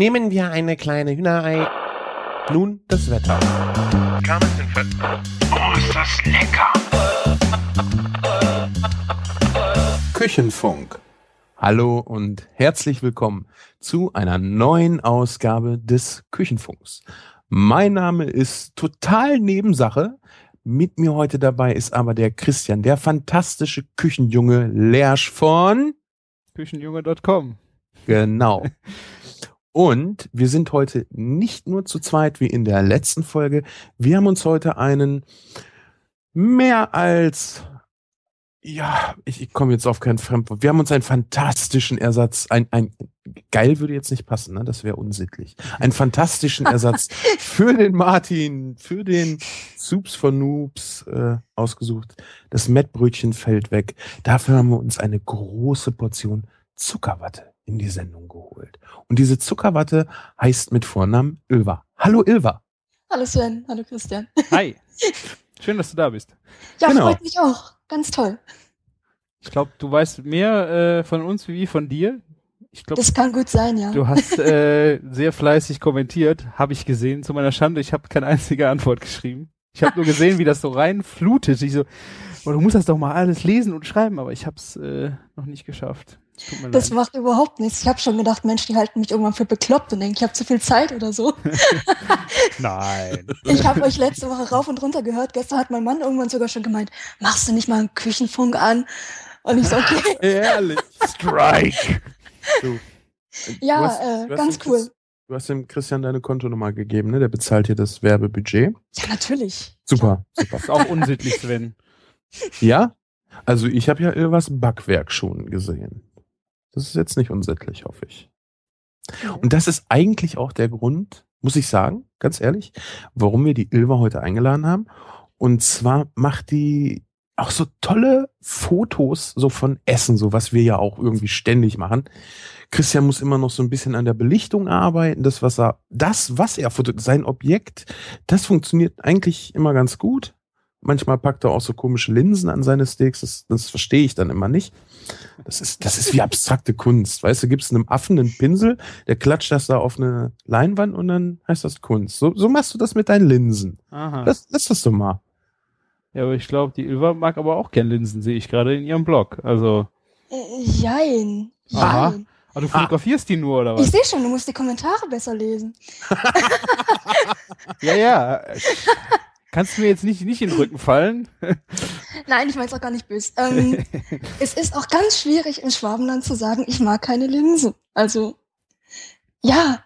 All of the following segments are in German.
Nehmen wir eine kleine Hühnerei. Nun das Wetter. Oh, ist das lecker! Küchenfunk. Hallo und herzlich willkommen zu einer neuen Ausgabe des Küchenfunks. Mein Name ist total Nebensache. Mit mir heute dabei ist aber der Christian, der fantastische Küchenjunge Lersch von Küchenjunge.com. Genau. Und wir sind heute nicht nur zu zweit wie in der letzten Folge. Wir haben uns heute einen mehr als ja, ich, ich komme jetzt auf kein Fremdwort. Wir haben uns einen fantastischen Ersatz, ein, ein geil würde jetzt nicht passen, ne? Das wäre unsittlich. Einen fantastischen Ersatz für den Martin, für den Soups von Noobs äh, ausgesucht. Das Mettbrötchen fällt weg. Dafür haben wir uns eine große Portion Zuckerwatte in die Sendung geholt. Und diese Zuckerwatte heißt mit Vornamen Ilva. Hallo Ilva. Hallo Sven, hallo Christian. Hi. Schön, dass du da bist. Ja, Genau. freut mich auch. Ganz toll. Ich glaube, du weißt mehr äh, von uns wie von dir. Ich glaube, Das kann gut sein, ja. du hast äh, sehr fleißig kommentiert, habe ich gesehen. Zu meiner Schande, ich habe keine einzige Antwort geschrieben. Ich habe nur gesehen, wie das so reinflutet. Ich so, oh, du musst das doch mal alles lesen und schreiben, aber ich habe es äh, noch nicht geschafft. Das leid. macht überhaupt nichts. Ich habe schon gedacht, Mensch, die halten mich irgendwann für bekloppt und denken, ich habe zu viel Zeit oder so. Nein. Ich habe euch letzte Woche rauf und runter gehört. Gestern hat mein Mann irgendwann sogar schon gemeint, machst du nicht mal einen Küchenfunk an? Und ich so, okay. Ehrlich. Strike. Du, Ja, du hast- äh, du ganz cool. Chris- Du hast dem Christian deine Kontonummer gegeben, ne? Der bezahlt dir das Werbebudget. Ja, natürlich. Super, super. Ist auch unsittlich, Sven. Ja? Also ich habe ja Ilvas Backwerk schon gesehen. Das ist jetzt nicht unsittlich, hoffe ich. Und das ist eigentlich auch der Grund, muss ich sagen, ganz ehrlich, warum wir die Ilva heute eingeladen haben. Und zwar macht die auch so tolle Fotos so von Essen, so was wir ja auch irgendwie ständig machen. Christian muss immer noch so ein bisschen an der Belichtung arbeiten. Das, was er, das, was er fotografiert, sein Objekt, das funktioniert eigentlich immer ganz gut. Manchmal packt er auch so komische Linsen an seine Steaks. Das, das verstehe ich dann immer nicht. Das ist, das ist wie abstrakte Kunst. Weißt du, gibst einem Affen einen Pinsel, der klatscht das da auf eine Leinwand und dann heißt das Kunst. So, so machst du das mit deinen Linsen. Aha. Lass, lass das doch mal. ja, aber ich glaube, die Ilva mag aber auch gern Linsen, sehe ich gerade in ihrem Blog. Also, Äh, jein. Aha. Jein. ah, du fotografierst die nur, oder Ich was? sehe schon, du musst die Kommentare besser lesen. Ja, ja. Kannst du mir jetzt nicht, nicht in den Rücken fallen? Nein, ich mein's auch gar nicht böse. Ähm, es ist auch ganz schwierig im Schwabenland zu sagen, ich mag keine Linsen. Also, ja,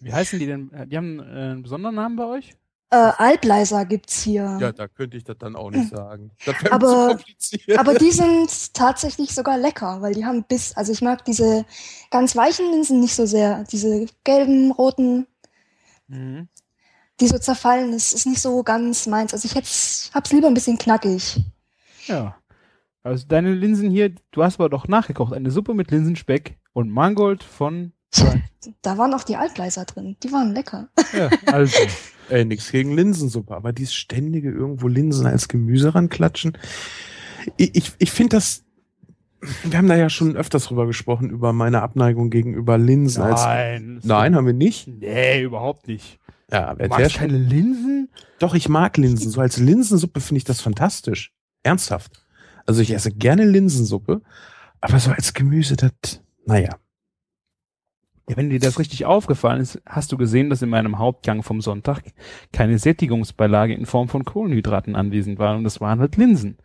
Wie heißen die denn? Die haben äh, einen besonderen Namen bei euch? äh, Albleiser gibt's hier. Ja, da könnte ich das dann auch nicht sagen. Das wäre Aber- zu kompliziert. Aber die sind tatsächlich sogar lecker, weil die haben Biss. Also ich mag diese ganz weichen Linsen nicht so sehr. Diese gelben, roten, Mhm. Die so zerfallen, das ist nicht so ganz meins. Also ich hätt's, hab's lieber ein bisschen knackig. Ja. Also deine Linsen hier, du hast aber doch nachgekocht. Eine Suppe mit Linsenspeck und Mangold von. Da waren auch die Altleiser drin. Die waren lecker. Ja, also. Ey, nix gegen Linsensuppe, aber dieses ständige irgendwo Linsen als Gemüse ranklatschen. Ich, ich, ich finde das, wir haben da ja schon öfters drüber gesprochen, über meine Abneigung gegenüber Linsen als. Nein. Nein, haben wir nicht. Nee, überhaupt nicht. Ja, Du magst keine Linsen? Doch, ich mag Linsen. So als Linsensuppe finde ich das fantastisch. Ernsthaft. Also ich esse gerne Linsensuppe, aber so als Gemüse, das, naja. Ja, wenn dir das richtig aufgefallen ist, hast du gesehen, dass in meinem Hauptgang vom Sonntag keine Sättigungsbeilage in Form von Kohlenhydraten anwesend war und das waren halt Linsen.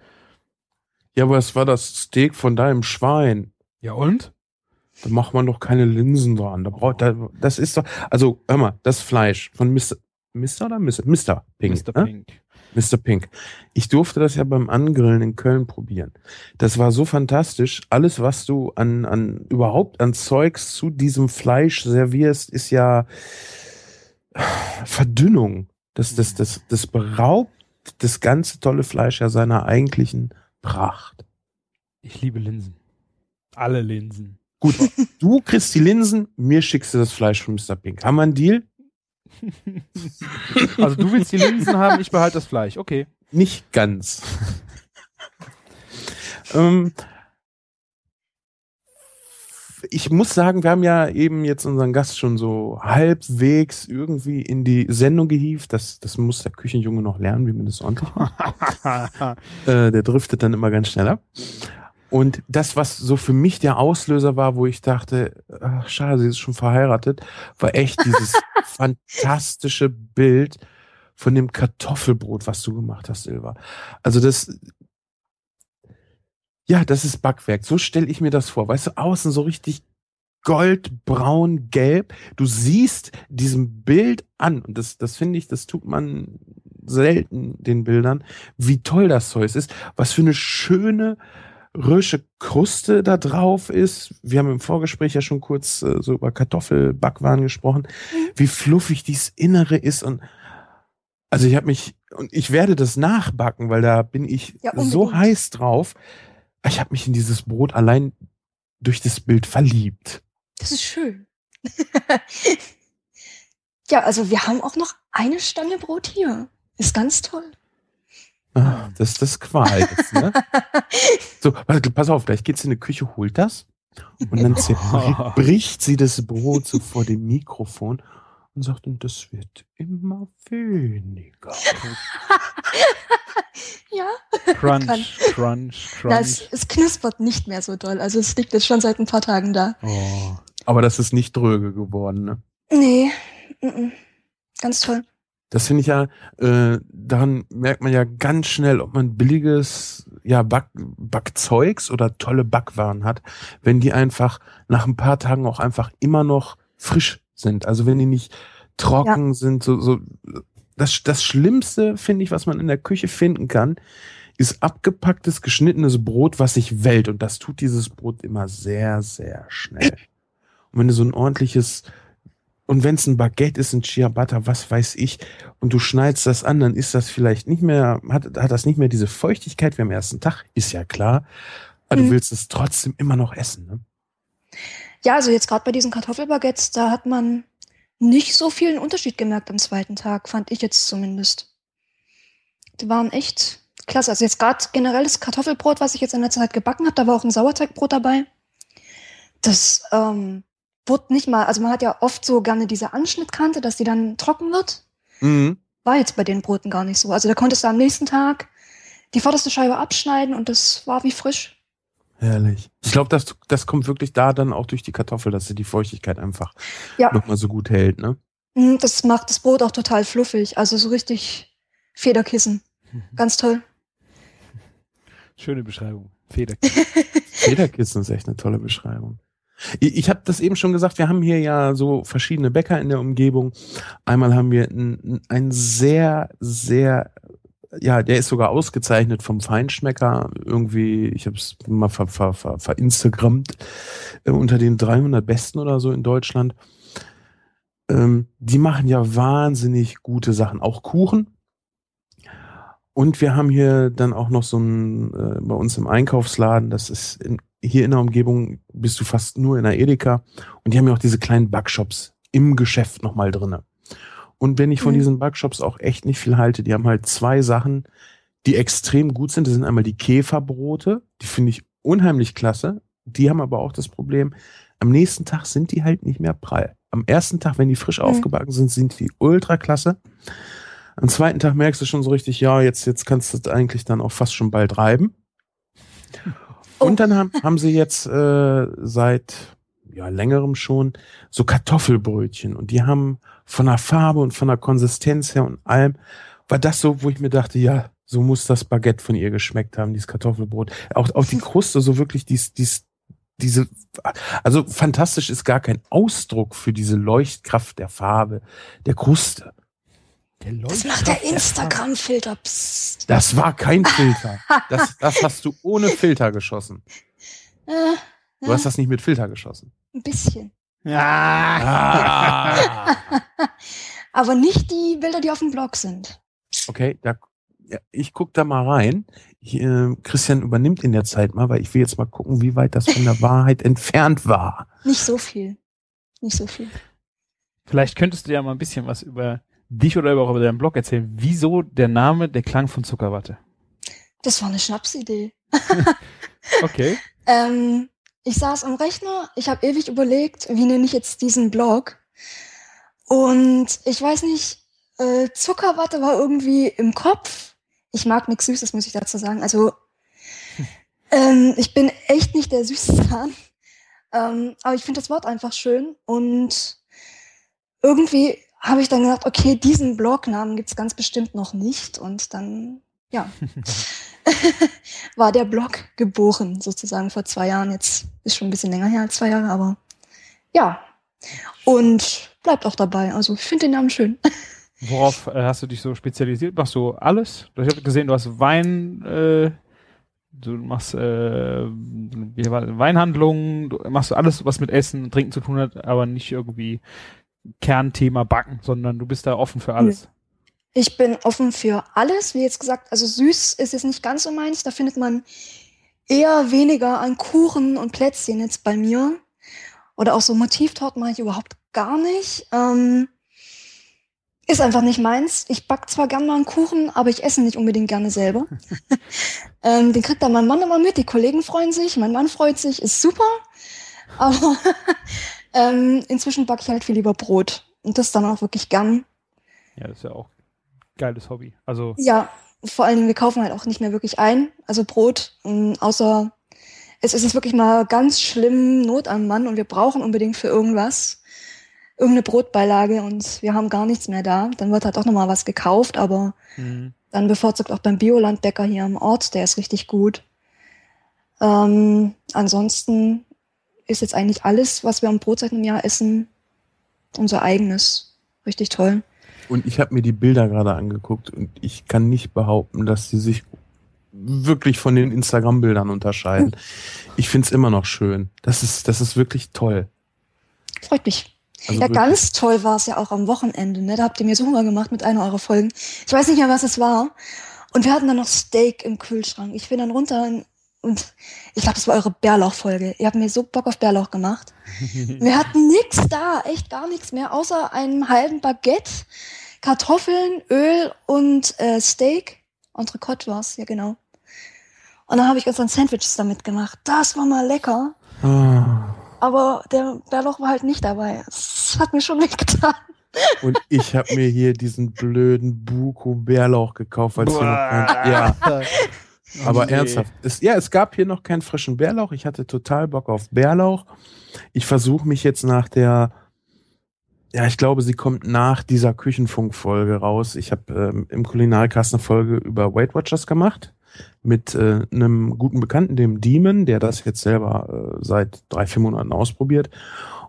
Ja, aber es war das Steak von deinem Schwein. Ja und? Da macht man doch keine Linsen dran. Da braucht, da, das ist doch, also, hör mal, das Fleisch von Mr. Mr. oder Mr. Mr. Pink. Mr. ne? Pink. Mr. Pink. Ich durfte das ja beim Angrillen in Köln probieren. Das war so fantastisch. Alles, was du an, an überhaupt an Zeugs zu diesem Fleisch servierst, ist ja Verdünnung. Das, das, das, das beraubt das ganze tolle Fleisch ja seiner eigentlichen Pracht. Ich liebe Linsen. Alle Linsen. Gut, du kriegst die Linsen, mir schickst du das Fleisch von Mr. Pink. Haben wir einen Deal? Also du willst die Linsen haben, ich behalte das Fleisch. Okay. Nicht ganz. ähm, ich muss sagen, wir haben ja eben jetzt unseren Gast schon so halbwegs irgendwie in die Sendung gehievt. Das, das muss der Küchenjunge noch lernen, wie man das ordentlich macht. äh, der driftet dann immer ganz schnell ab. Und das, was so für mich der Auslöser war, wo ich dachte, ach, schade, sie ist schon verheiratet, war echt dieses fantastische Bild von dem Kartoffelbrot, was du gemacht hast, Silva. Also das, ja, das ist Backwerk. So stelle ich mir das vor. Weißt du, außen so richtig gold, braun, gelb. Du siehst diesem Bild an, und das, das finde ich, das tut man selten den Bildern, wie toll das Zeug ist, was für eine schöne, rösche Kruste da drauf ist. Wir haben im Vorgespräch ja schon kurz äh, so über Kartoffelbackwaren gesprochen, mhm. wie fluffig dieses Innere ist und also ich habe mich und ich werde das nachbacken, weil da bin ich ja, so heiß drauf. Ich habe mich in dieses Brot allein durch das Bild verliebt. Das ist schön. ja, also wir haben auch noch eine Stange Brot hier. Ist ganz toll. Ah, das, das ist Qual jetzt, ne? so, pass auf, gleich geht's in die Küche, holt das und dann bricht sie das Brot so vor dem Mikrofon und sagt, und das wird immer weniger. ja. Crunch, crunch, crunch. Das, es knuspert nicht mehr so doll. Also es liegt jetzt schon seit ein paar Tagen da. Oh. Aber das ist nicht dröge geworden, ne? Nee. Mm -mm. Ganz toll. Das finde ich ja, äh, daran merkt man ja ganz schnell, ob man billiges ja, Back, Backzeugs oder tolle Backwaren hat, wenn die einfach nach ein paar Tagen auch einfach immer noch frisch sind. Also wenn die nicht trocken ja. sind, so, so das, das Schlimmste, finde ich, was man in der Küche finden kann, ist abgepacktes, geschnittenes Brot, was sich wellt. Und das tut dieses Brot immer sehr, sehr schnell. Und wenn du so ein ordentliches und wenn es ein Baguette ist, ein Ciabatta, was weiß ich, und du schneidest das an, dann ist das vielleicht nicht mehr, hat, hat das nicht mehr diese Feuchtigkeit wie am ersten Tag, ist ja klar. Aber mhm. du willst es trotzdem immer noch essen, ne? Ja, also jetzt gerade bei diesen Kartoffelbaguettes, da hat man nicht so viel einen Unterschied gemerkt am zweiten Tag, fand ich jetzt zumindest. Die waren echt klasse. Also jetzt gerade generell das Kartoffelbrot, was ich jetzt in der Zeit gebacken habe, da war auch ein Sauerteigbrot dabei. Das ähm, wurde nicht mal, also man hat ja oft so gerne diese Anschnittkante, dass die dann trocken wird. Mhm. War jetzt bei den Broten gar nicht so. Also da konntest du am nächsten Tag die vorderste Scheibe abschneiden und das war wie frisch. Herrlich. Ich glaube, das, das kommt wirklich da dann auch durch die Kartoffel, dass sie die Feuchtigkeit einfach ja. nochmal so gut hält, ne? Mhm, das macht das Brot auch total fluffig. Also so richtig Federkissen. Ganz toll. Schöne Beschreibung. Federkissen. Federkissen ist echt eine tolle Beschreibung. Ich, ich habe das eben schon gesagt, wir haben hier ja so verschiedene Bäcker in der Umgebung. Einmal haben wir ein, ein sehr, sehr, ja, der ist sogar ausgezeichnet vom Feinschmecker. Irgendwie, ich habe es mal ver, ver, ver, verinstagrammt, äh, unter den 300 Besten oder so in Deutschland. Ähm, die machen ja wahnsinnig gute Sachen, auch Kuchen. Und wir haben hier dann auch noch so ein, äh, bei uns im Einkaufsladen, das ist in, hier in der Umgebung bist du fast nur in der Edeka und die haben ja auch diese kleinen Backshops im Geschäft nochmal drinne. Und wenn ich von mhm. diesen Backshops auch echt nicht viel halte, die haben halt zwei Sachen, die extrem gut sind. Das sind einmal die Käferbrote, die finde ich unheimlich klasse. Die haben aber auch das Problem, am nächsten Tag sind die halt nicht mehr prall. Am ersten Tag, wenn die frisch mhm. aufgebacken sind, sind die ultra klasse. Am zweiten Tag merkst du schon so richtig, ja, jetzt, jetzt kannst du eigentlich dann auch fast schon bald reiben. Und oh. dann haben, haben sie jetzt äh, seit ja, längerem schon so Kartoffelbrötchen und die haben von der Farbe und von der Konsistenz her und allem, war das so, wo ich mir dachte, ja, so muss das Baguette von ihr geschmeckt haben, dieses Kartoffelbrot. Auch, auch die Kruste, so wirklich dies, dies, diese, also fantastisch ist gar kein Ausdruck für diese Leuchtkraft der Farbe, der Kruste. Der das macht der Instagram-Filter. Das war kein Filter. Das, das hast du ohne Filter geschossen. Äh, du hast das nicht mit Filter geschossen. Ein bisschen. Ja. Ah. Aber nicht die Bilder, die auf dem Blog sind. Okay, da, ja, ich guck da mal rein. Ich, äh, Christian übernimmt in der Zeit mal, weil ich will jetzt mal gucken, wie weit das von der Wahrheit entfernt war. Nicht so viel. Nicht so viel. Vielleicht könntest du ja mal ein bisschen was über dich oder auch über deinen Blog erzählen, wieso der Name der Klang von Zuckerwatte? Das war eine Schnapsidee. okay. ähm, ich saß am Rechner, ich habe ewig überlegt, wie nenne ich jetzt diesen Blog. Und ich weiß nicht, äh, Zuckerwatte war irgendwie im Kopf. Ich mag nichts Süßes, muss ich dazu sagen. Also ähm, ich bin echt nicht der Süßzahn. Ähm, aber ich finde das Wort einfach schön. Und irgendwie habe ich dann gedacht, okay, diesen Blognamen gibt's ganz bestimmt noch nicht. Und dann, ja, war der Blog geboren, sozusagen vor zwei Jahren. Jetzt ist schon ein bisschen länger her als zwei Jahre, aber ja. Und bleibt auch dabei. Also ich finde den Namen schön. Worauf äh, hast du dich so spezialisiert? Machst du alles? Ich habe gesehen, du hast Wein, äh, du machst äh, Weinhandlungen, du machst alles, was mit Essen und Trinken zu tun hat, aber nicht irgendwie Kernthema Backen, sondern du bist da offen für alles. Ich bin offen für alles, wie jetzt gesagt. Also süß ist jetzt nicht ganz so meins. Da findet man eher weniger an Kuchen und Plätzchen jetzt bei mir. Oder auch so Motivtorten mache ich überhaupt gar nicht. Ähm, ist einfach nicht meins. Ich back zwar gern mal einen Kuchen, aber ich esse nicht unbedingt gerne selber. ähm, den kriegt dann mein Mann immer mit. Die Kollegen freuen sich, mein Mann freut sich, ist super. Aber ähm, inzwischen backe ich halt viel lieber Brot. Und das dann auch wirklich gern. Ja, das ist ja auch geiles Hobby. Also ja, vor allen Dingen, wir kaufen halt auch nicht mehr wirklich ein, also Brot, um, außer es ist jetzt wirklich mal ganz schlimm Not am Mann und wir brauchen unbedingt für irgendwas irgendeine Brotbeilage und wir haben gar nichts mehr da. Dann wird halt auch nochmal was gekauft, aber mhm. dann bevorzugt auch beim Biolandbäcker hier am Ort, der ist richtig gut. Ähm, ansonsten ist jetzt eigentlich alles, was wir am Brotzeit im Jahr essen, unser eigenes. Richtig toll. Und ich habe mir die Bilder gerade angeguckt und ich kann nicht behaupten, dass sie sich wirklich von den Instagram-Bildern unterscheiden. Ich find's immer noch schön. Das ist, das ist wirklich toll. Freut mich. Also ja, ganz toll war es ja auch am Wochenende. Ne? Da habt ihr mir so Hunger gemacht mit einer eurer Folgen. Ich weiß nicht mehr, was es war. Und wir hatten dann noch Steak im Kühlschrank. Ich bin dann runter und ich glaube, das war eure Bärlauch-Folge. Ihr habt mir so Bock auf Bärlauch gemacht. wir hatten nichts da, echt gar nichts mehr, außer einem halben Baguette, Kartoffeln, Öl und äh, Steak. Entrecote war's, ja genau. Und dann habe ich uns dann Sandwiches damit gemacht. Das war mal lecker. Oh. Aber der Bärlauch war halt nicht dabei. Das hat mir schon wehgetan. Und ich habe mir hier diesen blöden Buko Bärlauch gekauft, es hier noch kein, ja. Aber okay. ernsthaft, es, ja, es gab hier noch keinen frischen Bärlauch. Ich hatte total Bock auf Bärlauch. Ich versuche mich jetzt nach der, ja, ich glaube, sie kommt nach dieser Küchenfunk-Folge raus. Ich habe ähm, im Kulinarcast eine Folge über Weight Watchers gemacht mit äh, einem guten Bekannten, dem Demon, der das jetzt selber äh, seit drei, vier Monaten ausprobiert.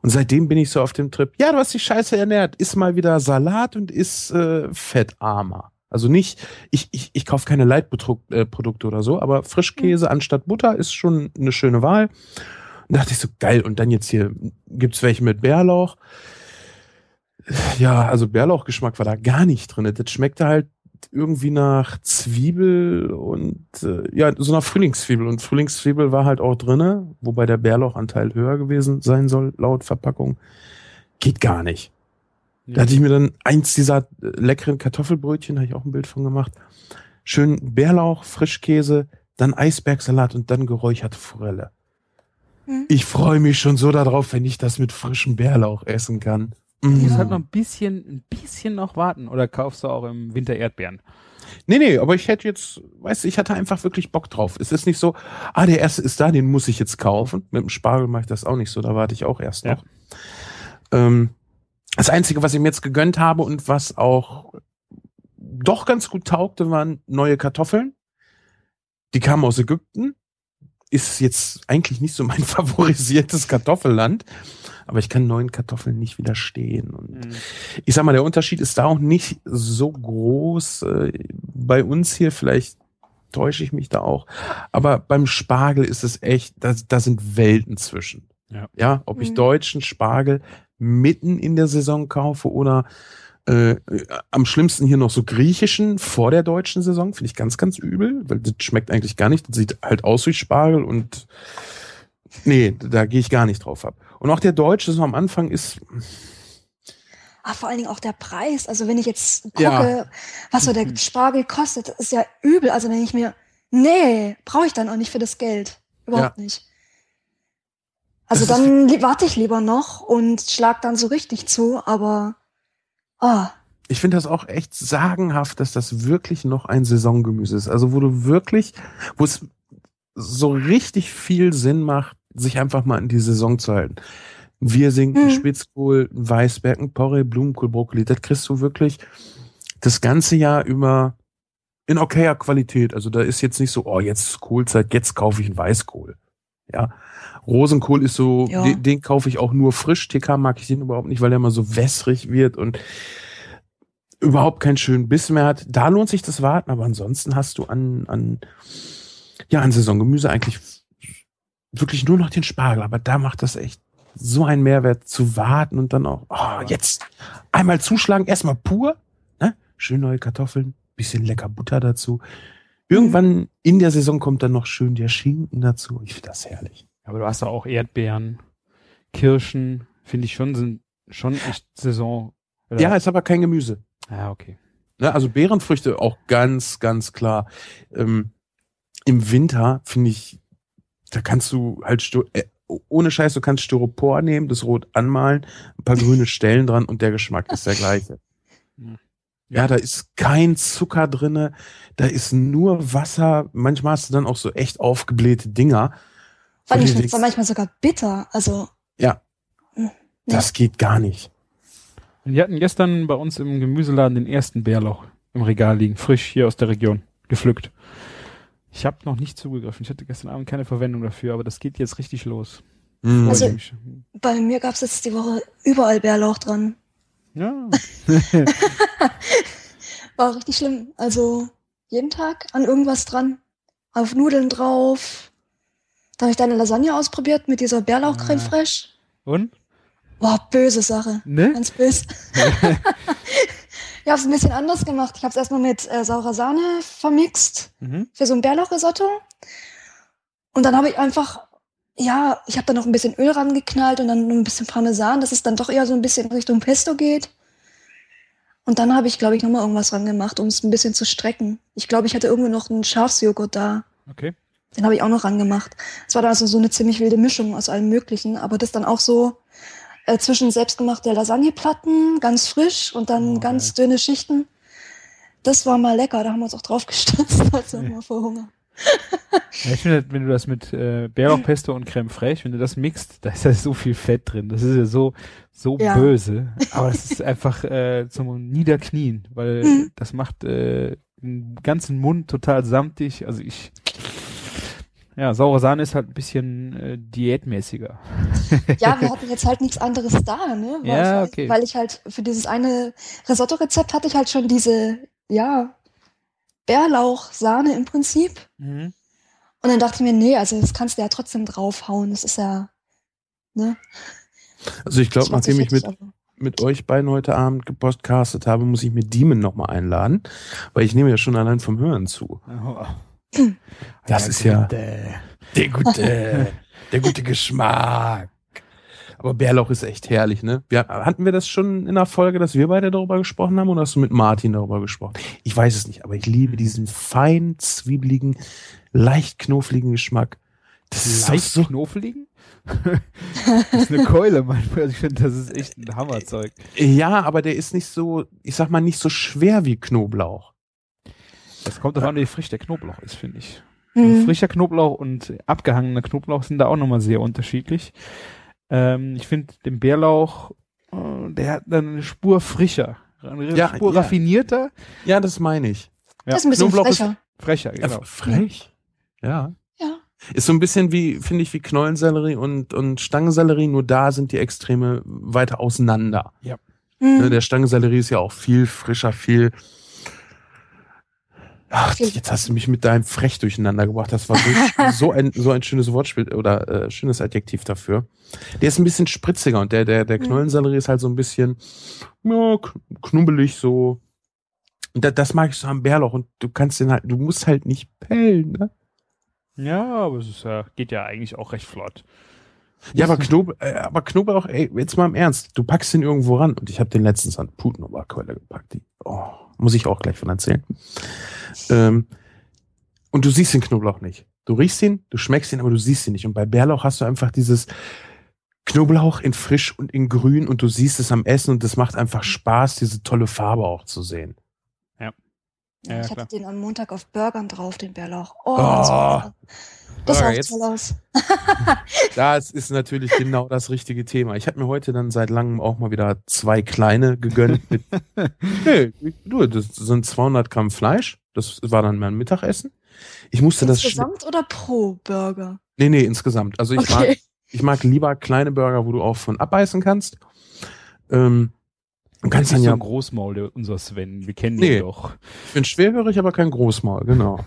Und seitdem bin ich so auf dem Trip, ja, du hast dich scheiße ernährt, iss mal wieder Salat und iss äh, fettarmer. Also nicht, ich, ich, ich kaufe keine Leitprodukte äh, oder so, aber Frischkäse mhm. anstatt Butter ist schon eine schöne Wahl. Und da dachte ich so, geil, und dann jetzt hier gibt's welche mit Bärlauch. Ja, also Bärlauchgeschmack war da gar nicht drin. Das schmeckte halt irgendwie nach Zwiebel und äh, ja, so nach Frühlingszwiebel. Und Frühlingszwiebel war halt auch drinne, wobei der Bärlauchanteil höher gewesen sein soll, laut Verpackung. Geht gar nicht. Ja. Da hatte ich mir dann eins dieser äh, leckeren Kartoffelbrötchen, habe ich auch ein Bild von gemacht. Schön Bärlauch, Frischkäse, dann Eisbergsalat und dann geräucherte Forelle. Hm. Ich freue mich schon so darauf, wenn ich das mit frischem Bärlauch essen kann. Du musst halt noch ein bisschen, ein bisschen noch warten. Oder kaufst du auch im Winter Erdbeeren? Nee, nee, aber ich hätte jetzt, weißt du, ich hatte einfach wirklich Bock drauf. Es ist nicht so, ah, der erste ist da, den muss ich jetzt kaufen. Mit dem Spargel mache ich das auch nicht so, da warte ich auch erst noch. Ja. Ähm, das Einzige, was ich mir jetzt gegönnt habe und was auch doch ganz gut taugte, waren neue Kartoffeln. Die kamen aus Ägypten. Ist jetzt eigentlich nicht so mein favorisiertes Kartoffelland aber ich kann neuen Kartoffeln nicht widerstehen. Und mhm. ich sag mal, der Unterschied ist da auch nicht so groß. Äh, bei uns hier vielleicht täusche ich mich da auch. Aber beim Spargel ist es echt, da, da sind Welten zwischen. Ja, ja ob ich mhm. deutschen Spargel mitten in der Saison kaufe oder äh, am schlimmsten hier noch so griechischen vor der deutschen Saison, finde ich ganz, ganz übel, weil das schmeckt eigentlich gar nicht. Das sieht halt aus wie Spargel und nee, da gehe ich gar nicht drauf ab. Und auch der Deutsche so am Anfang ist. Ah, vor allen Dingen auch der Preis. Also wenn ich jetzt gucke, ja. was so der mhm. Spargel kostet, ist ja übel. Also wenn ich mir, nee, brauche ich dann auch nicht für das Geld. Überhaupt ja. nicht. Also Das dann warte ich lieber noch und schlag dann so richtig zu, aber ah, Ich finde das auch echt sagenhaft, dass das wirklich noch ein Saisongemüse ist. Also wo du wirklich, wo es so richtig viel Sinn macht, sich einfach mal in die Saison zu halten. Ein Wirsing, ein Mhm. Spitzkohl, ein Weißberg, ein Porree, Blumenkohl, Brokkoli, das kriegst du wirklich das ganze Jahr über in okayer Qualität. Also da ist jetzt nicht so, oh, jetzt ist Kohlzeit, jetzt kaufe ich einen Weißkohl. Ja. Rosenkohl ist so, Ja. den, den kaufe ich auch nur frisch. TK mag ich den überhaupt nicht, weil der immer so wässrig wird und überhaupt keinen schönen Biss mehr hat. Da lohnt sich das Warten, aber ansonsten hast du an, an, ja, an Saisongemüse eigentlich wirklich nur noch den Spargel. Aber da macht das echt so einen Mehrwert zu warten und dann auch, oh, jetzt einmal zuschlagen, erstmal pur, ne? Schön neue Kartoffeln, bisschen lecker Butter dazu. Irgendwann in der Saison kommt dann noch schön der Schinken dazu. Ich finde das herrlich. Aber du hast ja auch Erdbeeren, Kirschen, finde ich schon, sind schon echt Saison. oder? Ja, ist aber kein Gemüse. Ja, okay. Ne, also Beerenfrüchte auch ganz, ganz klar. Ähm, Im Winter finde ich, da kannst du halt äh, ohne Scheiß, du kannst Styropor nehmen, das rot anmalen, ein paar grüne Stellen dran und der Geschmack ist der gleiche. Ja, da ist kein Zucker drinne, da ist nur Wasser. Manchmal hast du dann auch so echt aufgeblähte Dinger. Du nicht, denkst, war manchmal sogar bitter. Also Ja. Hm, Das geht gar nicht. Die hatten gestern bei uns im Gemüseladen den ersten Bärlauch im Regal liegen, frisch hier aus der Region, gepflückt. Ich habe noch nicht zugegriffen. Ich hatte gestern Abend keine Verwendung dafür, aber das geht jetzt richtig los. Mhm. Also- ich bei mir gab's jetzt die Woche überall Bärlauch dran. ja. War richtig schlimm. Also jeden Tag an irgendwas dran. Auf Nudeln drauf. Da habe ich deine Lasagne ausprobiert mit dieser Bärlauchcreme Ah. fraiche. Und? Boah, böse Sache. Ne? Ganz böse. ich habe es ein bisschen anders gemacht. Ich habe es erstmal mit äh, saurer Sahne vermixt mhm. für so ein Bärlauchrisotto. Und dann habe ich einfach, ja, ich habe da noch ein bisschen Öl rangeknallt und dann noch ein bisschen Parmesan, dass es dann doch eher so ein bisschen Richtung Pesto geht. Und dann habe ich, glaube ich, nochmal irgendwas ran gemacht, um es ein bisschen zu strecken. Ich glaube, ich hatte irgendwo noch einen Schafsjoghurt da. Okay. Den habe ich auch noch rangemacht. Es war dann also so eine ziemlich wilde Mischung aus allem Möglichen, aber das dann auch so äh, zwischen selbstgemachte Lasagneplatten, ganz frisch und dann Oh, ganz dünne Schichten. Das war mal lecker, da haben wir uns auch drauf gestürzt, also Ja. mal vor Hunger. Ja, ich finde, wenn du das mit äh, Bärlauchpesto und Creme fraiche, wenn du das mixt, da ist ja so viel Fett drin. Das ist ja so so Ja. böse. Aber es ist einfach äh, zum Niederknien, weil Mhm. das macht äh, den ganzen Mund total samtig. Also ich ja, saure Sahne ist halt ein bisschen äh, diätmäßiger. Ja, wir hatten jetzt halt nichts anderes da, ne? Weil Ja, ich halt, okay. Weil ich halt für dieses eine Risotto-Rezept hatte ich halt schon diese, ja, Bärlauch-Sahne im Prinzip. Mhm. Und dann dachte ich mir, nee, also das kannst du ja trotzdem draufhauen. Das ist ja, ne? Also ich glaube, nachdem ich mit, aber- mit euch beiden heute Abend gepodcastet habe, muss ich mir Demon nochmal einladen, weil ich nehme ja schon allein vom Hören zu. Oh. Das ist ja- Gute. Der gute, der gute Geschmack. Aber Bärlauch ist echt herrlich, ne? Wir, hatten wir das schon in der Folge, dass wir beide darüber gesprochen haben oder hast du mit Martin darüber gesprochen? Ich weiß es nicht, aber ich liebe diesen fein, zwiebeligen, leicht knuffligen Geschmack. Das ist Leicht so, knofeligen? das ist eine Keule manchmal. Also ich finde, das ist echt ein Hammerzeug. ja, aber der ist nicht so, ich sag mal, nicht so schwer wie Knoblauch. Das kommt davon an, wie frisch der Knoblauch ist, finde ich. Mhm. Frischer Knoblauch und abgehangener Knoblauch sind da auch nochmal sehr unterschiedlich. Ähm, ich finde den Bärlauch, äh, der hat dann eine Spur frischer, eine Ja, Spur ja. raffinierter, Ja, das meine ich. Ja, Das ist ein bisschen Knoblauch ist- frecher. frecher, Ja, genau. frech. Ja. Ja. Ist so ein bisschen wie, finde ich, wie Knollensellerie und, und Stangensellerie, nur da sind die Extreme weiter auseinander. Mhm. Ne, der Stangensellerie ist ja auch viel frischer, viel. Ach, jetzt hast du mich mit deinem Frech durcheinander gebracht. Das war so, so ein so ein schönes Wortspiel oder äh, schönes Adjektiv dafür. Der ist ein bisschen spritziger und der der der Mhm. Knollensellerie ist halt so ein bisschen ja, kn- knubbelig so. Und da, das mag ich so am Bärlauch und du kannst den halt, du musst halt nicht pellen, ne? Ja, aber es ist ja, geht ja eigentlich auch recht flott. Ja, aber Knob, äh, aber Knoblauch, ey, jetzt mal im Ernst, du packst den irgendwo ran und ich habe den letztens an Putenoberkeule gepackt. Die, oh, muss ich auch gleich von erzählen. Ähm, und du siehst den Knoblauch nicht. Du riechst ihn, du schmeckst ihn, aber du siehst ihn nicht. Und bei Bärlauch hast du einfach dieses, Knoblauch in frisch und in grün und du siehst es am Essen und es macht einfach Spaß, diese tolle Farbe auch zu sehen. Ja, Ja, ich klar. hatte den am Montag auf Burgern drauf, den Bärlauch. Oh, Oh, das, das sah jetzt- toll aus. Das ist natürlich genau das richtige Thema. Ich habe mir heute dann seit langem auch mal wieder zwei kleine gegönnt. Mit, nee, du, das sind 200 Gramm Fleisch. Das war dann mein Mittagessen. Ich musste das schnell. Insgesamt oder pro Burger? Nee, nee, insgesamt. Also ich mag Okay. Ich mag lieber kleine Burger, wo du auch von abbeißen kannst. Ähm, du kannst dann so ja, ein Großmaul, der, unser Sven. Wir kennen Nee. ihn doch. ich bin schwerhörig, aber kein Großmaul, genau.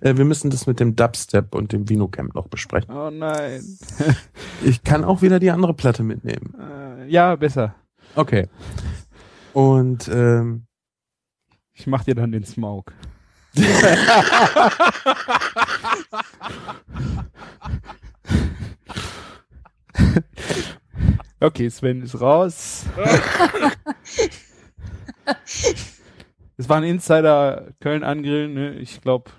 Äh, wir müssen das mit dem Dubstep und dem Vinocamp noch besprechen. Oh nein. Ich kann auch wieder die andere Platte mitnehmen. Äh, ja, besser. Okay. Und ähm, Ich mach dir dann den Smoke. okay, Sven ist raus. Es war ein Insider Köln angrillen, ne? Ich glaube,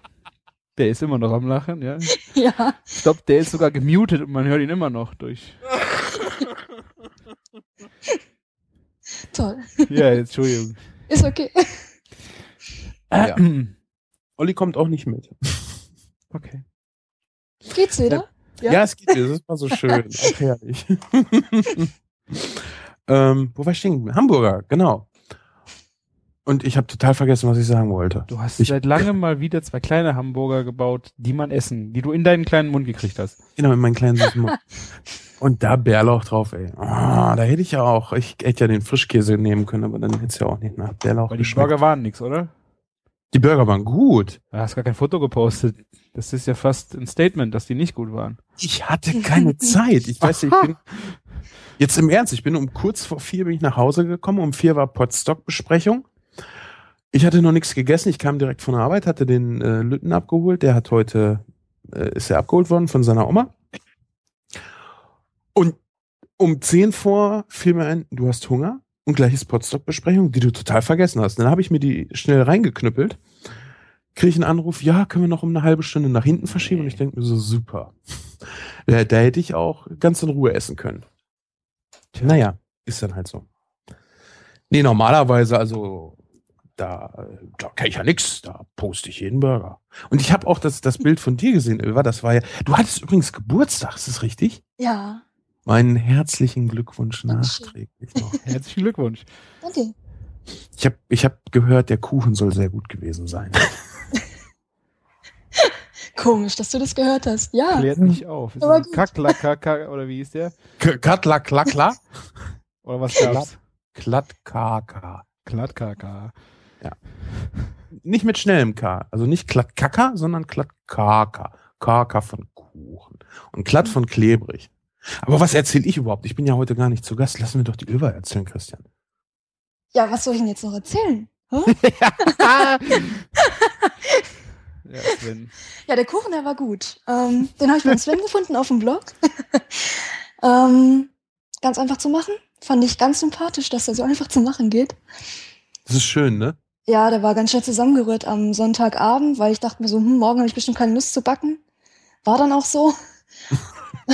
der ist immer noch am Lachen, ja. Ja. Ich glaube, der ist sogar gemutet und man hört ihn immer noch durch. Toll. Ja, jetzt, Entschuldigung. Ist okay. Ja. Olli kommt auch nicht mit. Okay. Geht's wieder? Ja, Ja. es geht dir. Das war so schön. Auch herrlich. ähm, wo war ich stehen? Hamburger, genau. Und ich habe total vergessen, was ich sagen wollte. Du hast Ich- seit langem mal wieder zwei kleine Hamburger gebaut, die man essen, die du in deinen kleinen Mund gekriegt hast. Genau, in meinen kleinen Mund. Und da Bärlauch drauf, ey. Ah, da hätte ich ja auch, ich hätte ja den Frischkäse nehmen können, aber dann hätte es ja auch nicht nach Bärlauch Weil die geschmeckt. Burger waren nix, oder? die Burger waren gut. Du hast gar kein Foto gepostet. Das ist ja fast ein Statement, dass die nicht gut waren. Ich hatte keine Zeit. Ich weiß nicht, ich bin, jetzt im Ernst, ich bin um kurz vor vier bin ich nach Hause gekommen. Um vier war Potstock-Besprechung. Ich hatte noch nichts gegessen. Ich kam direkt von der Arbeit, hatte den äh, Lütten abgeholt. Der hat heute, äh, ist er abgeholt worden von seiner Oma. Und um zehn vor fiel mir ein, du hast Hunger und gleich ist Potstock-Besprechung, die du total vergessen hast. Dann habe ich mir die schnell reingeknüppelt. Kriege ich einen Anruf, ja, können wir noch um eine halbe Stunde nach hinten verschieben? Und ich denke mir so, super. Da, da hätte ich auch ganz in Ruhe essen können. Naja, ist dann halt so. Nee, normalerweise, also da, da kann ich ja nix, da poste ich jeden Burger. Und ich habe auch das, das Bild von dir gesehen, Ilva, das war ja, du hattest übrigens Geburtstag, ist das richtig? Ja. Meinen herzlichen Glückwunsch nachträglich noch. Herzlichen Glückwunsch. Danke. Ich habe ich hab gehört, der Kuchen soll sehr gut gewesen sein. Komisch, dass du das gehört hast. Ja. Klärt mich auf. Ist Aber gut. Kacklakaka oder wie ist der? K- Katla klakla? Oder was gab's? Klattkaka. Klattkaka. Nicht mit schnellem K. Also nicht Klattkaka, sondern Klattkaka. Kaka von Kuchen. Und Klatt von klebrig. Aber was erzähle ich überhaupt? Ich bin ja heute gar nicht zu Gast. Lassen wir doch die Över erzählen, Christian. Ja, was soll ich denn jetzt noch erzählen? Ja, Sven. Ja, der Kuchen, der war gut. Ähm, den habe ich beim Sven gefunden auf dem Blog. ähm, ganz einfach zu machen. Fand ich ganz sympathisch, dass er so einfach zu machen geht. Das ist schön, ne? Ja, der war ganz schnell zusammengerührt am Sonntagabend, weil ich dachte mir so, hm, morgen habe ich bestimmt keine Lust zu backen. War dann auch so.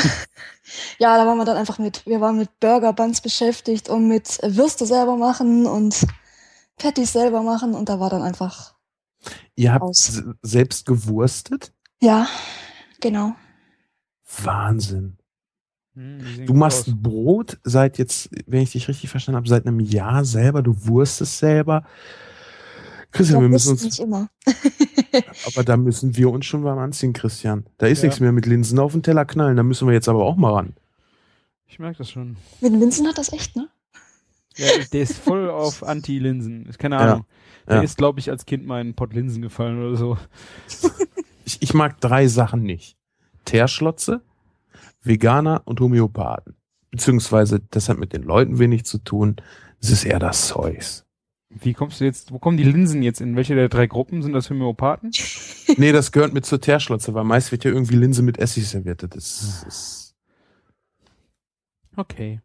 ja, da waren wir dann einfach mit, wir waren mit Burger Buns beschäftigt und mit Würste selber machen und Patties selber machen und da war dann einfach, Ihr habt Aus. selbst gewurstet? ja, genau. Wahnsinn. Hm, Du machst aus. Brot seit jetzt, wenn ich dich richtig verstanden habe, seit einem Jahr selber. Du wurstest selber. Christian, wir müssen uns, nicht immer. aber da müssen wir uns schon warm anziehen, Christian. Da ist Ja. nichts mehr mit Linsen auf den Teller knallen. Da müssen wir jetzt aber auch mal ran. Ich merke das schon. Mit den Linsen hat das echt, ne? Ja, der ist voll auf Anti-Linsen. Keine Ja, Ahnung. Der ja. ist, glaube ich, als Kind mal in Pott Linsen gefallen oder so. Ich, ich mag drei Sachen nicht. Teerschlotze, Veganer und Homöopathen. Beziehungsweise, das hat mit den Leuten wenig zu tun. Es ist eher das Zeugs. Wie kommst du jetzt, wo kommen die Linsen jetzt? In welche der drei Gruppen? Sind das Homöopathen? Nee, das gehört mit zur Teerschlotze, weil meist wird ja irgendwie Linse mit Essig serviert. Das ist, Okay.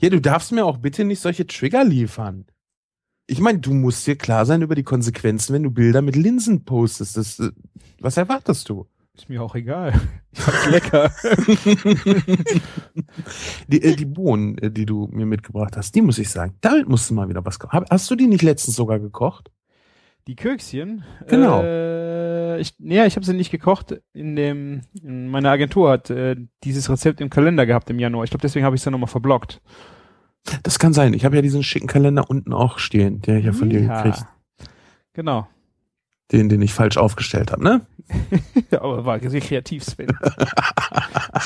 ja, du darfst mir auch bitte nicht solche Trigger liefern. Ich meine, du musst dir klar sein über die Konsequenzen, wenn du Bilder mit Linsen postest. Das, äh, was erwartest du? Ist mir auch egal. Ich fand's lecker. die, äh, die Bohnen, äh, die du mir mitgebracht hast, die muss ich sagen, damit musst du mal wieder was kochen. Hast du die nicht letztens sogar gekocht? Die Kökschen? Genau. Äh, ich, nee, ich habe sie nicht gekocht. In dem, in meiner Agentur hat äh, dieses Rezept im Kalender gehabt im Januar. Ich glaube, deswegen habe ich es dann nochmal verblockt. Das kann sein. Ich habe ja diesen schicken Kalender unten auch stehen, der ich ja von dir Ja. gekriegt. Genau. Den, den ich falsch aufgestellt habe, ne? Ja, aber war sehr kreativ, Sven.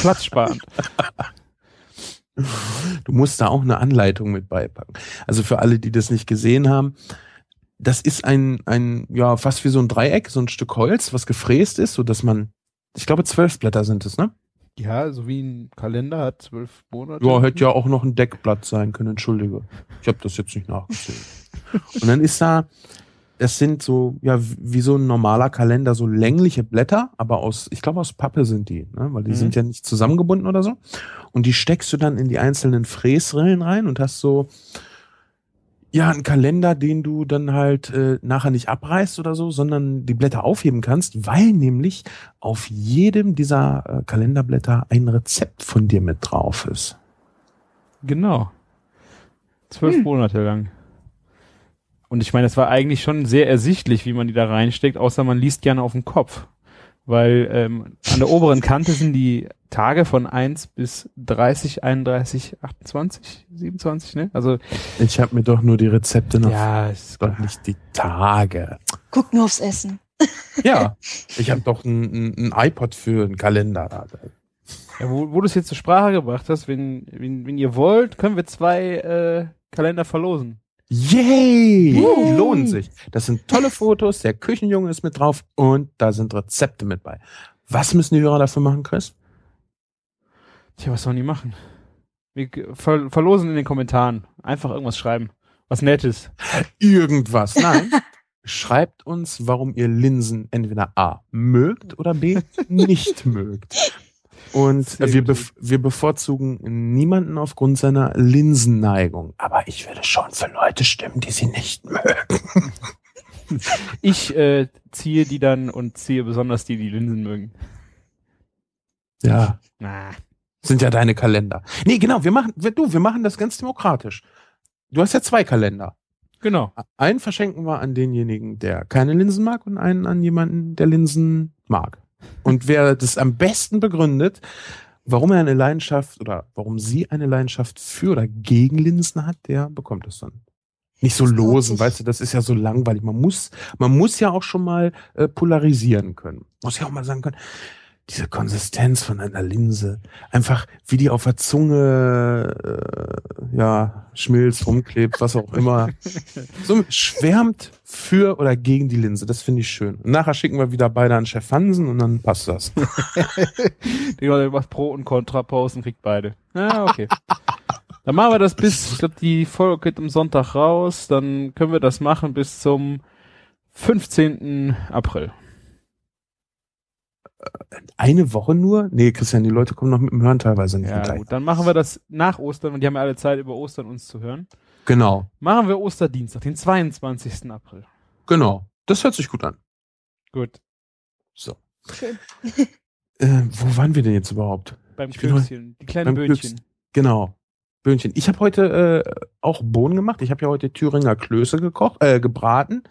Platz sparen. Du musst da auch eine Anleitung mit beipacken. Also für alle, die das nicht gesehen haben, das ist ein, ein, ja, fast wie so ein Dreieck, so ein Stück Holz, was gefräst ist, so dass man, ich glaube, zwölf Blätter sind es, ne? Ja, so wie ein Kalender hat zwölf Monate. Ja, hätte ja auch noch ein Deckblatt sein können, entschuldige. Ich habe das jetzt nicht nachgesehen. Und dann ist da, das sind so, ja, wie so ein normaler Kalender, so längliche Blätter, aber aus, ich glaube, aus Pappe sind die, ne? weil die Mhm. sind ja nicht zusammengebunden oder so. Und die steckst du dann in die einzelnen Fräsrillen rein und hast so, ja, einen Kalender, den du dann halt äh, nachher nicht abreißt oder so, sondern die Blätter aufheben kannst, weil nämlich auf jedem dieser äh, Kalenderblätter ein Rezept von dir mit drauf ist. Genau. Zwölf Hm. Monate lang. Und ich meine, es war eigentlich schon sehr ersichtlich, wie man die da reinsteckt, außer man liest gerne auf den Kopf. Weil ähm, an der oberen Kante sind die Tage von 1 bis 30, 31, 28, 27, ne? Also, Ich habe mir doch nur die Rezepte noch, ja, ist doch nicht die Tage. Guck nur aufs Essen. Ja, ich habe doch ein, ein, ein iPod für einen Kalender. Ja, wo, wo du es jetzt zur Sprache gebracht hast, wenn, wenn, wenn ihr wollt, können wir zwei äh, Kalender verlosen. Yay! Die Yay! lohnen sich. Das sind tolle Fotos, der Küchenjunge ist mit drauf und da sind Rezepte mit bei. Was müssen die Hörer dafür machen, Chris? Tja, was sollen die machen? Wir ver verlosen in den Kommentaren. Einfach irgendwas schreiben. Was Nettes. Irgendwas. Nein. Schreibt uns, warum ihr Linsen entweder A mögt oder B nicht mögt. Und Sehr wir, bef wir bevorzugen niemanden aufgrund seiner Linsenneigung. Aber ich würde schon für Leute stimmen, die sie nicht mögen. Ich äh, ziehe die dann und ziehe besonders die, die Linsen mögen. Ja, Na. sind ja deine Kalender. Nee, genau, wir machen, du, wir machen das ganz demokratisch. Du hast ja zwei Kalender. Genau. Einen verschenken wir an denjenigen, der keine Linsen mag und einen an jemanden, der Linsen mag. Und wer das am besten begründet, warum er eine Leidenschaft oder warum sie eine Leidenschaft für oder gegen Linsen hat, der bekommt es dann. Nicht so losen, weißt du, das ist ja so langweilig. Man muss, man muss ja auch schon mal äh, polarisieren können. Muss ja auch mal sagen können, diese Konsistenz von einer Linse, einfach wie die auf der Zunge äh, ja schmilzt, rumklebt, was auch immer. So schwärmt für oder gegen die Linse. Das finde ich schön. Und nachher schicken wir wieder beide an Chef Hansen und dann passt das. Der der macht Pro und Contra Post und kriegt beide. Ah, okay. dann machen wir das bis, ich glaube, die Folge geht am Sonntag raus. Dann können wir das machen bis zum 15. April. Eine Woche nur? Nee, Christian, die Leute kommen noch mit dem Hören teilweise nicht Ja, gut. Dann machen wir das nach Ostern und die haben ja alle Zeit, über Ostern uns zu hören. Genau, Machen wir Osterdienstag, den 22. April. genau. Das hört sich gut an. Gut. So. Schön. Äh, wo waren wir denn jetzt überhaupt? Beim Kökschen. Die kleinen Böhnchen. Genau. Böhnchen. Ich habe heute äh, auch Bohnen gemacht. Ich habe ja heute Thüringer Klöße gekocht, äh, gebraten.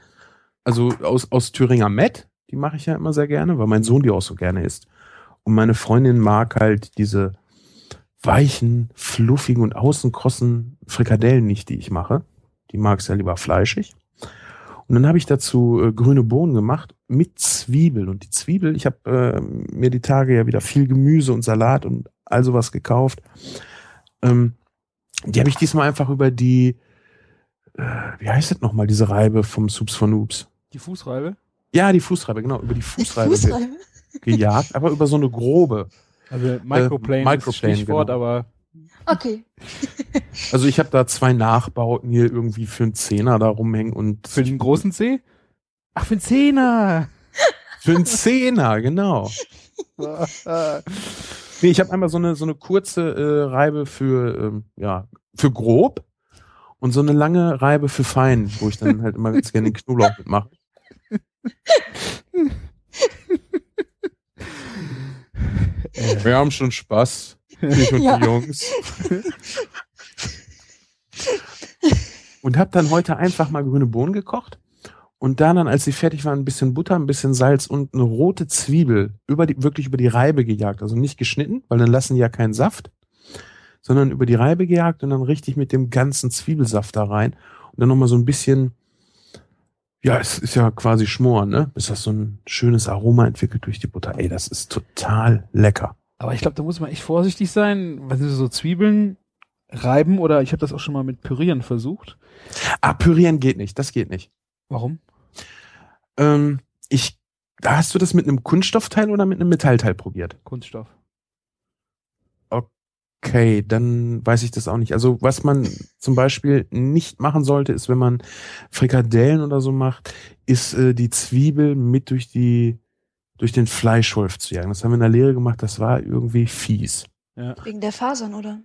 Also aus, aus Thüringer Met. Die mache ich ja immer sehr gerne, weil mein Sohn die auch so gerne isst. Und meine Freundin mag halt diese weichen, fluffigen und außenkrossen Frikadellen nicht, die ich mache. Die mag es ja lieber fleischig. Und dann habe ich dazu äh, grüne Bohnen gemacht mit Zwiebel. Und die Zwiebel, ich habe äh, mir die Tage ja wieder viel Gemüse und Salat und all sowas gekauft. Ähm, die habe ich diesmal einfach über die, äh, wie heißt das nochmal, diese Reibe vom Soups von Noobs? Die Fußreibe. Ja, die Fußreibe, genau, über die Fußreibe ge Fußreibe. gejagt, aber über so eine grobe. Also Microplane, Äh, ist Microplane, Stichwort, genau. aber Okay. Also ich habe da zwei Nachbauten hier irgendwie für einen Zehner da rumhängen und für den großen C? Ach, für den Zehner! für einen Zehner, genau. Nee, ich habe einmal so eine so eine kurze äh, Reibe für ähm, ja für grob und so eine lange Reibe für fein, wo ich dann halt immer ganz gerne den Knoblauch mitmache. Äh, Wir haben schon Spaß. Ich und Ja. die Jungs. und hab dann heute einfach mal grüne Bohnen gekocht. Und dann, dann, als sie fertig waren, ein bisschen Butter, ein bisschen Salz und eine rote Zwiebel über die, wirklich über die Reibe gejagt. Also nicht geschnitten, weil dann lassen die ja keinen Saft, sondern über die Reibe gejagt und dann richtig mit dem ganzen Zwiebelsaft da rein. Und dann nochmal so ein bisschen, ja, es ist ja quasi Schmoren, ne? Bis das so ein schönes Aroma entwickelt durch die Butter. Ey, das ist total lecker. aber ich glaube, da muss man echt vorsichtig sein, wenn sie so Zwiebeln reiben oder ich habe das auch schon mal mit Pürieren versucht. Ah, pürieren geht nicht, das geht nicht. Warum? Ähm, ich, da hast du das mit einem Kunststoffteil oder mit einem Metallteil probiert? Kunststoff. Okay, dann weiß ich das auch nicht. Also was man zum Beispiel nicht machen sollte, ist, wenn man Frikadellen oder so macht, ist äh, die Zwiebel mit durch die durch den Fleischwolf zu jagen. Das haben wir in der Lehre gemacht. Das war irgendwie fies. Ja. Wegen der Fasern, oder?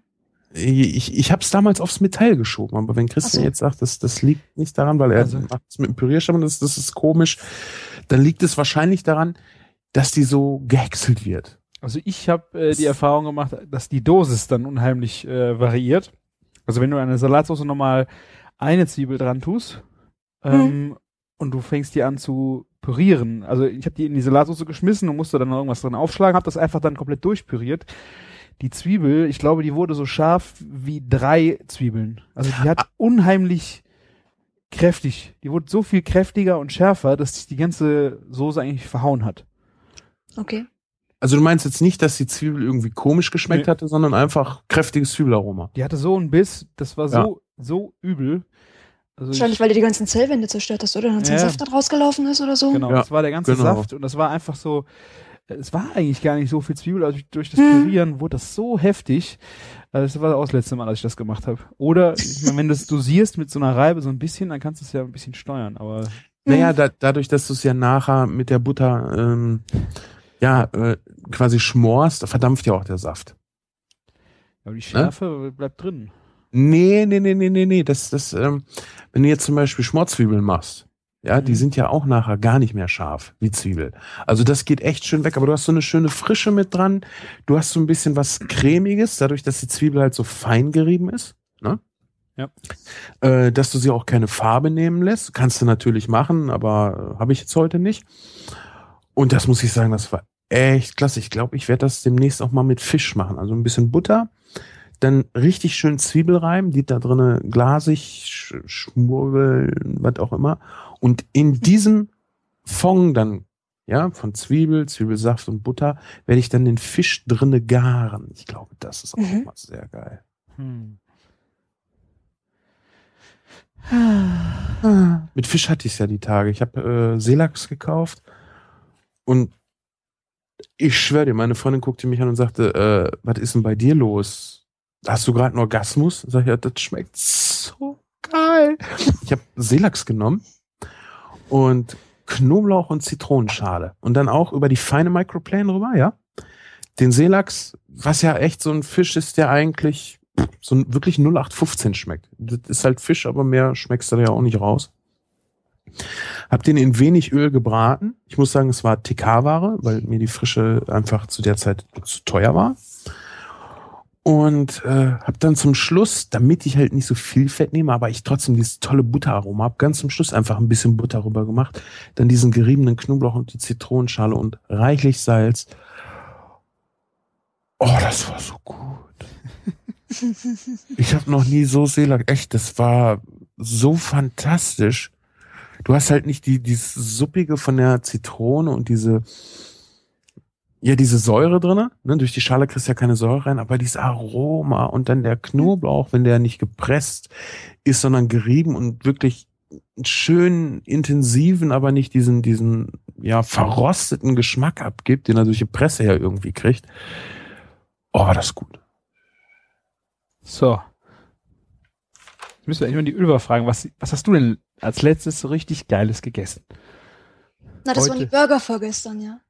Ich, ich habe es damals aufs Metall geschoben, aber wenn Christian so. jetzt sagt, das, das liegt nicht daran, weil er Also- macht es mit dem Pürierstab und das, das ist komisch, dann liegt es wahrscheinlich daran, dass die so gehäckselt wird. Also ich habe äh, die Erfahrung gemacht, dass die Dosis dann unheimlich äh, variiert. Also wenn du eine Salatsauce nochmal eine Zwiebel dran tust ähm, und du fängst die an zu pürieren. Also ich habe die in die Salatsauce geschmissen und musste dann noch irgendwas drin aufschlagen, habe das einfach dann komplett durchpüriert. Die Zwiebel, ich glaube, die wurde so scharf wie drei Zwiebeln. Also die hat unheimlich kräftig. Die wurde so viel kräftiger und schärfer, dass sich die ganze Soße eigentlich verhauen hat. Okay. Also du meinst jetzt nicht, dass die Zwiebel irgendwie komisch geschmeckt Nee. hatte, sondern einfach kräftiges Zwiebelaroma. Die hatte so einen Biss, das war so, so übel. Also Wahrscheinlich, ich, weil du die ganzen Zellwände zerstört hast, oder? Dann Ja. ja. Saft da rausgelaufen ist oder so. genau, Ja, das war der ganze genau. Saft und das war einfach so, es war eigentlich gar nicht so viel Zwiebel, also durch das Hm. Pürieren wurde das so heftig. Also das war auch das letzte Mal, als ich das gemacht habe. Oder, ich meine, wenn du es dosierst mit so einer Reibe so ein bisschen, dann kannst du es ja ein bisschen steuern, aber Naja, da, dadurch, dass du es ja nachher mit der Butter ähm, ja äh, quasi schmorst, verdampft ja auch der Saft. aber die Schärfe bleibt drin. Nee, nee, nee, nee, nee, nee. Das, das, ähm, wenn du jetzt zum Beispiel Schmorzwiebeln machst, ja, die Mhm. sind ja auch nachher gar nicht mehr scharf wie Zwiebel. Also das geht echt schön weg, aber du hast so eine schöne Frische mit dran. Du hast so ein bisschen was Cremiges, dadurch, dass die Zwiebel halt so fein gerieben ist. Ne? Ja. Äh, dass du sie auch keine Farbe nehmen lässt. Kannst du natürlich machen, aber äh, habe ich jetzt heute nicht. Und das muss ich sagen, das war echt klasse. Ich glaube, ich werde das demnächst auch mal mit Fisch machen. Also ein bisschen Butter, dann richtig schön Zwiebel reiben, die da drinnen glasig, sch schmurbeln, was auch immer. Und in diesem Fond dann, ja, von Zwiebel, Zwiebelsaft und Butter, werde ich dann den Fisch drinne garen. Ich glaube, das ist auch Mhm. mal sehr geil. Hm. Mit Fisch hatte ich es ja die Tage. Ich habe äh, Seelachs gekauft und ich schwöre dir, meine Freundin guckte mich an und sagte, äh, was ist denn bei dir los? Hast du gerade einen Orgasmus? Sag ich, ja, das schmeckt so geil. Ich habe Seelachs genommen und Knoblauch und Zitronenschale und dann auch über die feine Microplane rüber, ja. Den Seelachs, was ja echt so ein Fisch ist, der eigentlich so wirklich 0815 schmeckt. Das ist halt Fisch, aber mehr schmeckst du da ja auch nicht raus. Hab den in wenig Öl gebraten. Ich muss sagen, es war TK-Ware, weil mir die Frische einfach zu der Zeit zu teuer war. Und äh, hab dann zum Schluss, damit ich halt nicht so viel Fett nehme, aber ich trotzdem dieses tolle Butteraroma hab, ganz zum Schluss einfach ein bisschen Butter rüber gemacht, dann diesen geriebenen Knoblauch und die Zitronenschale und reichlich Salz. Oh, das war so gut. Ich habe noch nie so Seelachs. Echt, das war so fantastisch. Du hast halt nicht die dieses suppige von der Zitrone und diese ja diese Säure drinne. Ne? Durch die Schale kriegst du ja keine Säure rein, aber dieses Aroma und dann der Knoblauch, wenn der nicht gepresst ist, sondern gerieben und wirklich schönen intensiven, aber nicht diesen diesen ja verrosteten Geschmack abgibt, den er durch die Presse ja irgendwie kriegt. Oh, war das gut. So. Müssen wir eigentlich mal die Ölver fragen, was, was hast du denn als letztes so richtig Geiles gegessen? Na, das waren Heute. die Burger vorgestern, ja.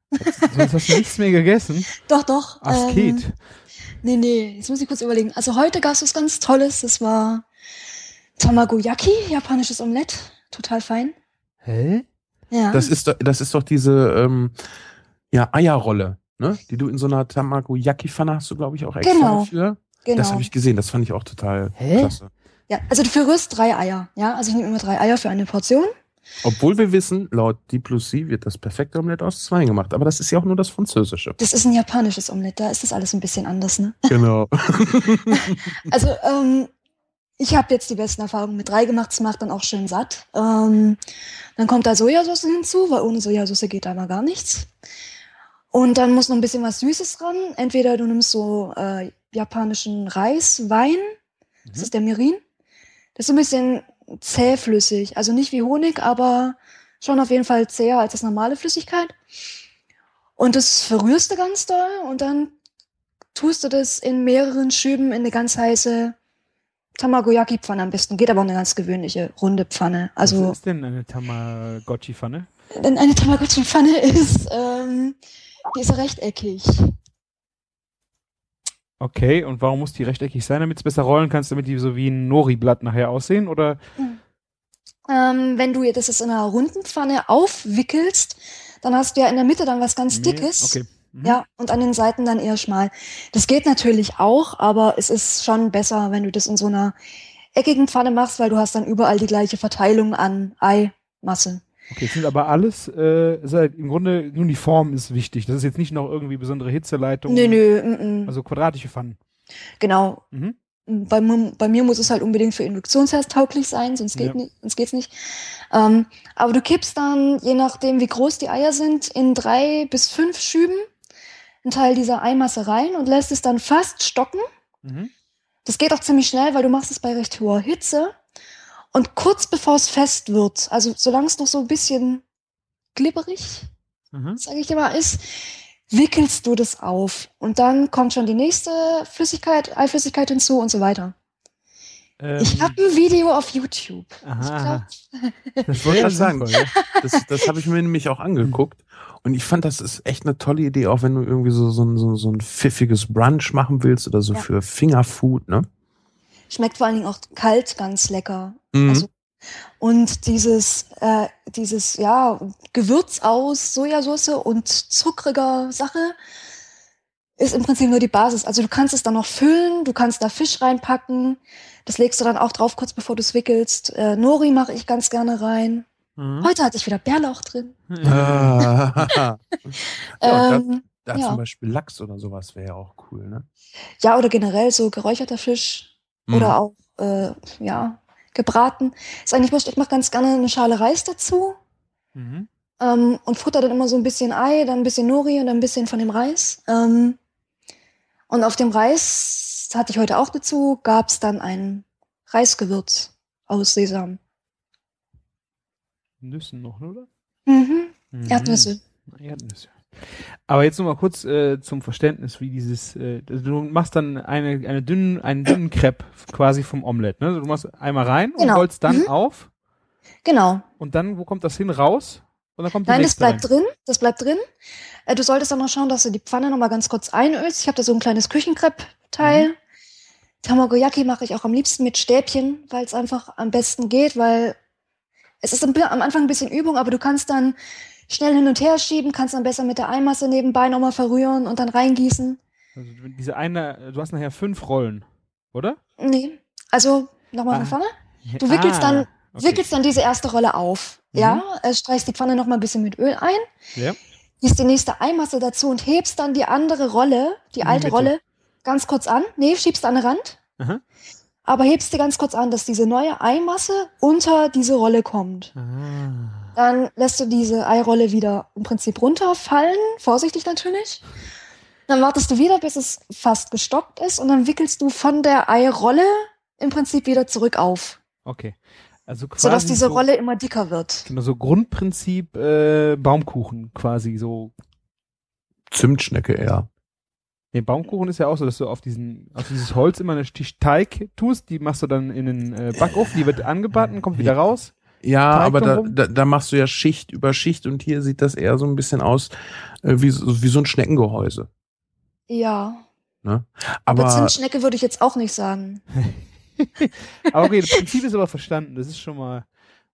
Sonst hast du nichts mehr gegessen? Doch, doch. Asket. Ähm, nee, nee, jetzt muss ich kurz überlegen. Also heute gab es was ganz Tolles. Das war Tamagoyaki, japanisches Omelett. Total fein. Hä? Ja. Das ist doch, das ist doch diese ähm, ja, Eierrolle. ne? Die du in so einer Tamagoyaki-Pfanne hast du, glaube ich, auch extra Genau. dafür. Genau. Das habe ich gesehen, das fand ich auch total Hä? klasse. Ja, also du verrührst drei Eier. Ja, also ich nehme immer drei Eier für eine Portion. Obwohl wir wissen, laut D plus C wird das perfekte Omelette aus zwei gemacht. Aber das ist ja auch nur das Französische. Das ist ein japanisches Omelett, da ist das alles ein bisschen anders, ne? Genau. Also, ähm, ich habe jetzt die besten Erfahrungen mit drei gemacht, es macht dann auch schön satt. Ähm, dann kommt da Sojasauce hinzu, weil ohne Sojasauce geht da mal gar nichts. Und dann muss noch ein bisschen was Süßes ran. Entweder du nimmst so äh, japanischen Reis, Wein, das Mhm. ist der Mirin. Das ist so ein bisschen zähflüssig, also nicht wie Honig, aber schon auf jeden Fall zäher als das normale Flüssigkeit. Und das verrührst du ganz doll und dann tust du das in mehreren Schüben in eine ganz heiße Tamagoyaki-Pfanne am besten. Geht aber auch eine ganz gewöhnliche runde Pfanne. Was Also, ist denn eine Tamagotchi-Pfanne? wenn eine Tamagotchi-Pfanne ist, ähm, die ist rechteckig. Okay, und warum muss die rechteckig sein, damit es besser rollen kannst, damit die so wie ein Nori-Blatt nachher aussehen? Oder? Ähm, wenn du das jetzt in einer runden Pfanne aufwickelst, dann hast du ja in der Mitte dann was ganz Dickes. Okay. Mhm. Ja, und an den Seiten dann eher schmal. Das geht natürlich auch, aber es ist schon besser, wenn du das in so einer eckigen Pfanne machst, weil du hast dann überall die gleiche Verteilung an Eimasse. Okay, es sind aber alles, äh, halt im Grunde nur die Form ist wichtig. Das ist jetzt nicht noch irgendwie besondere Hitzeleitung. Nö, nö, mm, mm. Also quadratische Pfannen. genau. Mhm. Bei, mir- bei mir muss es halt unbedingt für Induktionsherd tauglich sein, sonst, geht Ja. nicht, sonst geht's nicht. Ähm, aber du kippst dann, je nachdem wie groß die Eier sind, in drei bis fünf Schüben einen Teil dieser Eimasse rein und lässt es dann fast stocken. Mhm. Das geht auch ziemlich schnell, weil du machst es bei recht hoher Hitze. Und kurz bevor es fest wird, also solange es noch so ein bisschen glibberig, Mhm. sage ich immer, ist, wickelst du das auf. Und dann kommt schon die nächste Flüssigkeit, Eiflüssigkeit hinzu und so weiter. Ähm, Ich habe ein Video auf YouTube. aha, Ich das Wollte ich sagen. Das, das habe ich mir nämlich auch angeguckt. Und ich fand, das ist echt eine tolle Idee, auch wenn du irgendwie so, so, ein- so, so ein pfiffiges Brunch machen willst oder so Ja. für Fingerfood, ne? Schmeckt vor allen Dingen auch kalt ganz lecker. Mhm. Also, und dieses, äh, dieses, ja, Gewürz aus Sojasauce und zuckriger Sache ist im Prinzip nur die Basis. Also du kannst es dann noch füllen, du kannst da Fisch reinpacken. Das legst du dann auch drauf, kurz bevor du es wickelst. Äh, Nori mache ich ganz gerne rein. Mhm. Heute hatte ich wieder Bärlauch drin. Ah. ja, da, Ähm, da ja. zum Beispiel Lachs oder sowas wäre ja auch cool, ne? ja, oder generell so geräucherter Fisch Mhm. oder auch, äh, ja, gebraten. Ist eigentlich. Ich mache ganz gerne eine Schale Reis dazu. Mhm. ähm, und futter dann immer so ein bisschen Ei, dann ein bisschen Nori und dann ein bisschen von dem Reis. Ähm, und auf dem Reis, das hatte ich heute auch dazu, gab es dann ein Reisgewürz aus Sesam. Nüssen noch, oder? Mhm. Mhm. Erdnüsse. Erdnüsse. Aber jetzt noch mal kurz äh, zum Verständnis, wie dieses, äh, du machst dann eine, eine dünnen, einen dünnen Crepe quasi vom Omelett, ne? Also Du machst einmal rein und Genau. rollst dann Mhm. auf Genau. und dann, wo kommt das hin? Raus? Und dann kommt Nein, das bleibt rein. drin. Das bleibt drin. Äh, du solltest dann noch schauen, dass du die Pfanne noch mal ganz kurz einölst. Ich habe da so ein kleines Küchenkrepp-Teil. Mhm. Tamagoyaki mache ich auch am liebsten mit Stäbchen, weil es einfach am besten geht, weil es ist am am Anfang ein bisschen Übung, aber du kannst dann schnell hin und her schieben, kannst dann besser mit der Eimasse nebenbei nochmal verrühren und dann reingießen. Also diese eine, du hast nachher fünf Rollen, oder? Nee, also nochmal Ah. von vorne. Du wickelst dann- okay. Wickelst dann diese erste Rolle auf. Mhm. Ja, äh, streichst die Pfanne nochmal ein bisschen mit Öl ein. Ja. gießt die nächste Eimasse dazu und hebst dann die andere Rolle, die In die alte Mitte. Rolle, ganz kurz an. Nee, schiebst an den Rand. Aha. Aber hebst die ganz kurz an, dass diese neue Eimasse unter diese Rolle kommt. Ah. Dann lässt du diese Eirolle wieder im Prinzip runterfallen, vorsichtig natürlich. Dann wartest du wieder, bis es fast gestockt ist und dann wickelst du von der Eirolle im Prinzip wieder zurück auf, Okay. Also quasi sodass diese so, Rolle immer dicker wird. Genau, so Grundprinzip äh, Baumkuchen quasi so. Zimtschnecke eher. Nee, Baumkuchen ist ja auch so, dass du auf diesen, auf dieses Holz immer eine Stich Teig tust, die machst du dann in den äh, Backofen, die wird angebacken, kommt wieder raus. Ja, Teig aber da, da, da machst du ja Schicht über Schicht und hier sieht das eher so ein bisschen aus äh, wie, so- wie so ein Schneckengehäuse. Ja. Ne? Aber, Aber Zimtschnecke würde ich jetzt auch nicht sagen. Aber okay, das Prinzip ist aber verstanden, das ist schon mal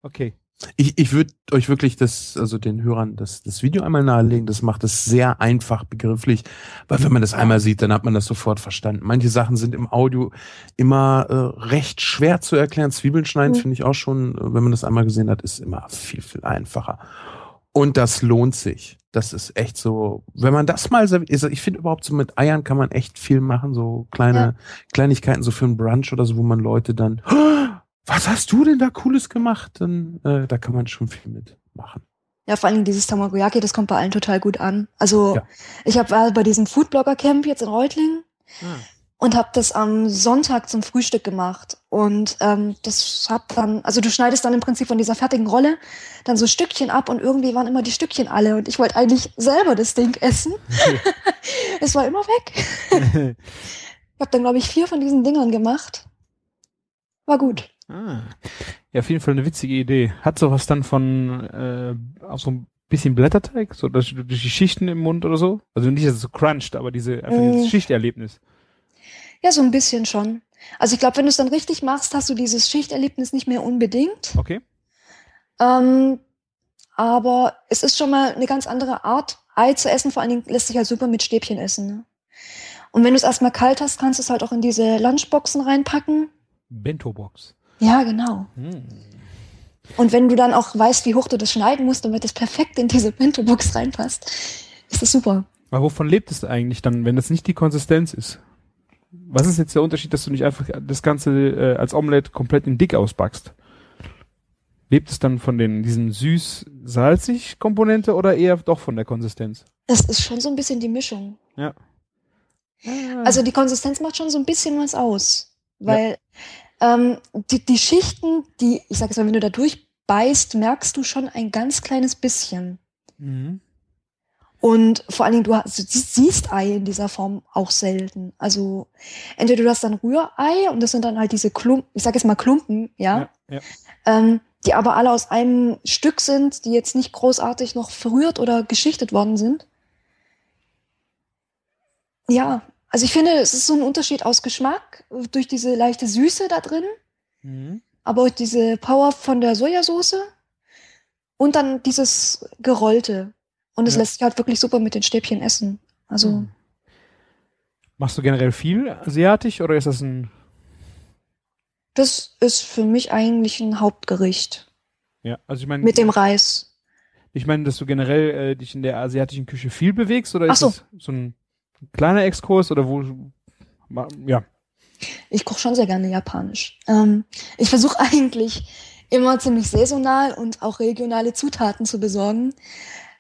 okay. Ich, ich würde euch wirklich das, also den Hörern das, das Video einmal nahelegen. Das macht es sehr einfach begrifflich, weil wenn man das einmal sieht, dann hat man das sofort verstanden. Manche Sachen sind im Audio immer äh, recht schwer zu erklären. Zwiebeln schneiden Mhm. finde ich auch schon, äh, wenn man das einmal gesehen hat, ist immer viel, viel einfacher. Und das lohnt sich. Das ist echt so, wenn man das mal, ich finde überhaupt so mit Eiern kann man echt viel machen, so kleine Ja. Kleinigkeiten, so für einen Brunch oder so, wo man Leute dann, "Oh, was hast du denn da Cooles gemacht? Dann, äh, da kann man schon viel mitmachen. Ja, vor allen Dingen dieses Tamagoyaki, das kommt bei allen total gut an. Also Ja. ich habe war bei diesem Foodblogger-Camp jetzt in Reutlingen und habe das am Sonntag zum Frühstück gemacht. Und ähm, das hat dann, also du schneidest dann im Prinzip von dieser fertigen Rolle dann so Stückchen ab und irgendwie waren immer die Stückchen alle und ich wollte eigentlich selber das Ding essen. es war immer weg. Ich habe dann, glaube ich, vier von diesen Dingern gemacht. War gut. Ah. Ja, auf jeden Fall eine witzige Idee. Hat sowas dann von äh, auch so ein bisschen Blätterteig, so durch die Schichten im Mund oder so? Also nicht, dass es so cruncht, aber diese einfach Mm. dieses Schichterlebnis. Ja, so ein bisschen schon. Also ich glaube, wenn du es dann richtig machst, hast du dieses Schichterlebnis nicht mehr unbedingt. Okay. Ähm, aber es ist schon mal eine ganz andere Art, Ei zu essen. Vor allen Dingen lässt sich halt super mit Stäbchen essen. Ne? Und wenn du es erstmal kalt hast, kannst du es halt auch in diese Lunchboxen reinpacken. Bento-Box. Ja, genau. Hm. Und wenn du dann auch weißt, wie hoch du das schneiden musst, damit es perfekt in diese Bento-Box reinpasst, ist das super. Aber wovon lebt es eigentlich dann, wenn das nicht die Konsistenz ist? Was ist jetzt der Unterschied, dass du nicht einfach das Ganze äh, als Omelette komplett in dick ausbackst? Lebt es dann von den diesen süß-salzig Komponente oder eher doch von der Konsistenz? Es ist schon so ein bisschen die Mischung. Ja. Also die Konsistenz macht schon so ein bisschen was aus. Weil ähm, die, die Schichten, die, ich sag jetzt mal, wenn du da durchbeißt, merkst du schon ein ganz kleines bisschen. mhm. Und vor allen Dingen, du, hast, du siehst Ei in dieser Form auch selten. Also entweder du hast dann Rührei und das sind dann halt diese Klumpen, ich sag jetzt mal Klumpen, ja, ja, ja. Ähm, die aber alle aus einem Stück sind, die jetzt nicht großartig noch verrührt oder geschichtet worden sind. Ja, also ich finde, es ist so ein Unterschied aus Geschmack durch diese leichte Süße da drin, Mhm. aber auch diese Power von der Sojasauce und dann dieses Gerollte. Und es Ja. lässt sich halt wirklich super mit den Stäbchen essen. Also Mhm. Machst du generell viel asiatisch oder ist das ein das ist für mich eigentlich ein Hauptgericht ja, also ich meine mit dem Reis. ich meine, dass du generell äh, dich in der asiatischen Küche viel bewegst oder Ach ist so. das so ein kleiner Exkurs oder wo ja, Ich koche schon sehr gerne japanisch. Ähm, ich versuche eigentlich immer ziemlich saisonal und auch regionale Zutaten zu besorgen.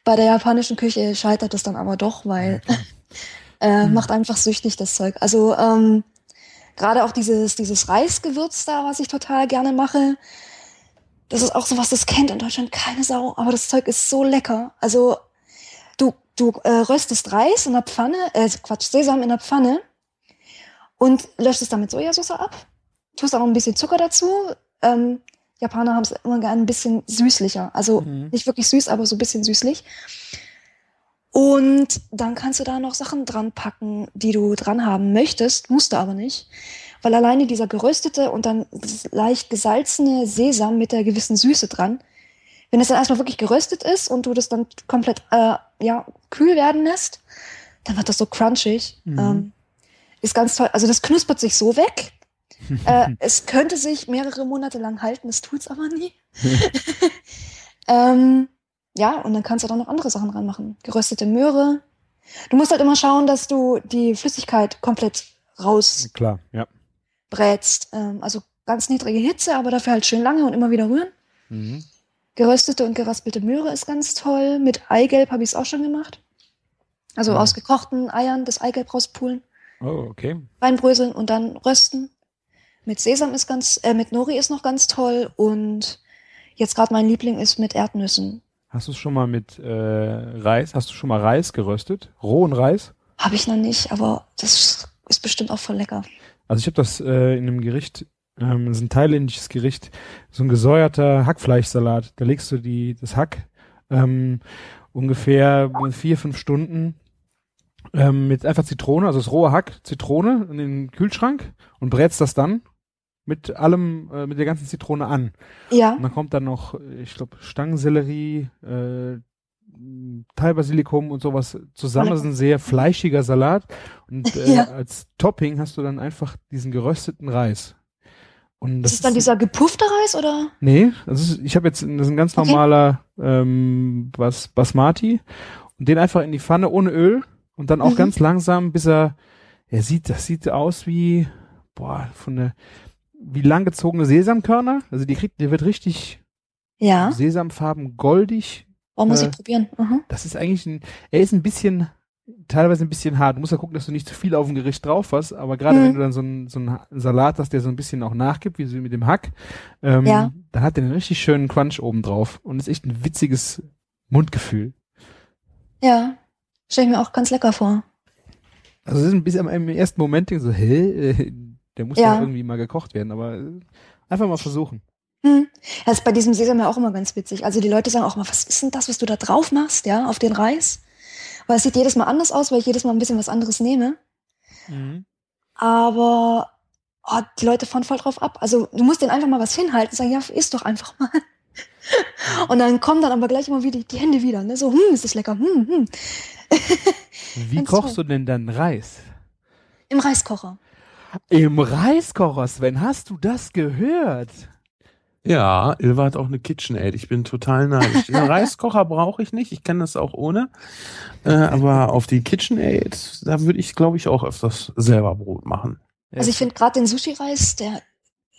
Bei der japanischen Küche scheitert es dann aber doch, weil äh, Hm. macht einfach süchtig das Zeug. Also ähm, gerade auch dieses, dieses Reisgewürz da, was ich total gerne mache, das ist auch so was, das kennt in Deutschland keine Sau, aber das Zeug ist so lecker. Also du, äh, röstest Reis in der Pfanne, äh, Quatsch, Sesam in der Pfanne und löscht es dann mit Sojasauce ab. Tust auch ein bisschen Zucker dazu. Ähm, Japaner haben es immer gerne ein bisschen süßlicher. Also Mhm. nicht wirklich süß, aber so ein bisschen süßlich. Und dann kannst du da noch Sachen dran packen, die du dran haben möchtest, musst du aber nicht. Weil alleine dieser geröstete und dann leicht gesalzene Sesam mit der gewissen Süße dran, wenn es dann erstmal wirklich geröstet ist und du das dann komplett äh, ja, kühl werden lässt, dann wird das so crunchig. Mhm. Ähm, ist ganz toll. Also das knuspert sich so weg. äh, es könnte sich mehrere Monate lang halten, es tut's aber nie. ähm, ja, und dann kannst du da noch andere Sachen ranmachen. Geröstete Möhre. Du musst halt immer schauen, dass du die Flüssigkeit komplett rausbrätst. klar, ja. Ähm, also ganz niedrige Hitze, aber dafür halt schön lange und immer wieder rühren. Mhm. Geröstete und geraspelte Möhre ist ganz toll. Mit Eigelb habe ich es auch schon gemacht. Also Mhm. aus gekochten Eiern das Eigelb rauspulen, Oh, okay. reinbröseln und dann rösten. Mit Sesam ist ganz, äh, mit Nori ist noch ganz toll und jetzt gerade mein Liebling ist mit Erdnüssen. Hast du es schon mal mit äh, Reis, hast du schon mal Reis geröstet? Rohen Reis? Habe ich noch nicht, aber das ist bestimmt auch voll lecker. Also ich habe das äh, in einem Gericht, ähm, das ist ein thailändisches Gericht, so ein gesäuerter Hackfleischsalat. Da legst du die, das Hack ähm, ungefähr vier, fünf Stunden ähm, mit einfach Zitrone, also das rohe Hack, Zitrone in den Kühlschrank und brätst das dann mit allem, äh, mit der ganzen Zitrone an. Ja. Und dann kommt dann noch, ich glaube, Stangensellerie, äh, Teilbasilikum und sowas zusammen. Das ist ein sehr fleischiger Salat. Und äh, Ja. als Topping hast du dann einfach diesen gerösteten Reis. Und Das ist dann dieser gepuffte Reis oder? Nee, das ist, ich habe jetzt, das ist ein ganz Okay. normaler ähm, Bas, Basmati und den einfach in die Pfanne ohne Öl und dann auch Mhm. ganz langsam, bis er, er sieht, das sieht aus wie, boah, von der, wie langgezogene Sesamkörner. Also die kriegt, der wird richtig Ja. Sesamfarben goldig. Oh, muss Äh, ich probieren. Mhm. Das ist eigentlich ein, er ist ein bisschen, teilweise ein bisschen hart. Du musst ja gucken, dass du nicht zu viel auf dem Gericht drauf hast, aber gerade Mhm. wenn du dann so einen, so einen Salat hast, der so ein bisschen auch nachgibt, wie so mit dem Hack, ähm, Ja. dann hat er einen richtig schönen Crunch oben drauf und ist echt ein witziges Mundgefühl. Ja. Stelle ich mir auch ganz lecker vor. Also es ist ein bisschen im ersten Moment so, hä, äh, der muss Ja. irgendwie mal gekocht werden, aber äh, einfach mal versuchen. Hm. Das ist bei diesem Sesam ja auch immer ganz witzig. Also die Leute sagen auch immer, was ist denn das, was du da drauf machst, ja, auf den Reis? Weil es sieht jedes Mal anders aus, weil ich jedes Mal ein bisschen was anderes nehme. Aber oh, die Leute fahren voll drauf ab. Also du musst denen einfach mal was hinhalten und sagen, ja, isst doch einfach mal. Und dann kommen dann aber gleich immer wieder die Hände wieder. Ne? So, hm, ist das lecker. Hm, hm. Wie kochst toll. du denn dann Reis? Im Reiskocher. Im Reiskocher, Sven, hast du das gehört? Ja, Ilva hat auch eine KitchenAid. Ich bin total neidisch. Den Reiskocher brauche ich nicht. Ich kann das auch ohne. Äh, aber auf die KitchenAid, da würde ich, glaube ich, auch öfters selber Brot machen. Also ich finde gerade den Sushi-Reis, der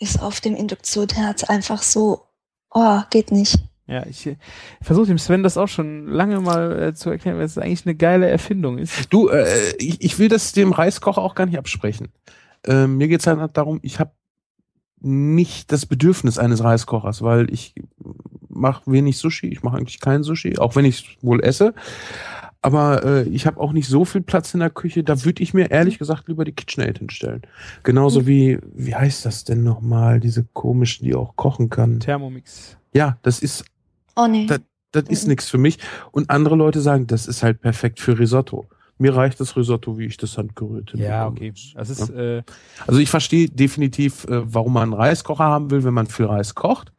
ist auf dem Induktionsherd einfach so, oh, geht nicht. Ja, ich äh, versuche dem Sven das auch schon lange mal äh, zu erklären, weil es eigentlich eine geile Erfindung ist. Du, äh, ich, ich will das dem Reiskocher auch gar nicht absprechen. Äh, mir geht's halt darum, ich habe nicht das Bedürfnis eines Reiskochers, weil ich mache wenig Sushi, ich mache eigentlich kein Sushi, auch wenn ich wohl esse. Aber äh, ich habe auch nicht so viel Platz in der Küche, da würde ich mir ehrlich gesagt lieber die KitchenAid hinstellen. Genauso wie, wie heißt das denn nochmal, diese komischen, die auch kochen kann. Thermomix. Ja, das ist Oh nee. Das- das ist nichts für mich. Und andere Leute sagen, das ist halt perfekt für Risotto. Mir reicht das Risotto, wie ich das handgerührt Ja, okay. Das ist, äh, Also ich verstehe definitiv, äh, warum man einen Reiskocher haben will, wenn man viel Reis kocht.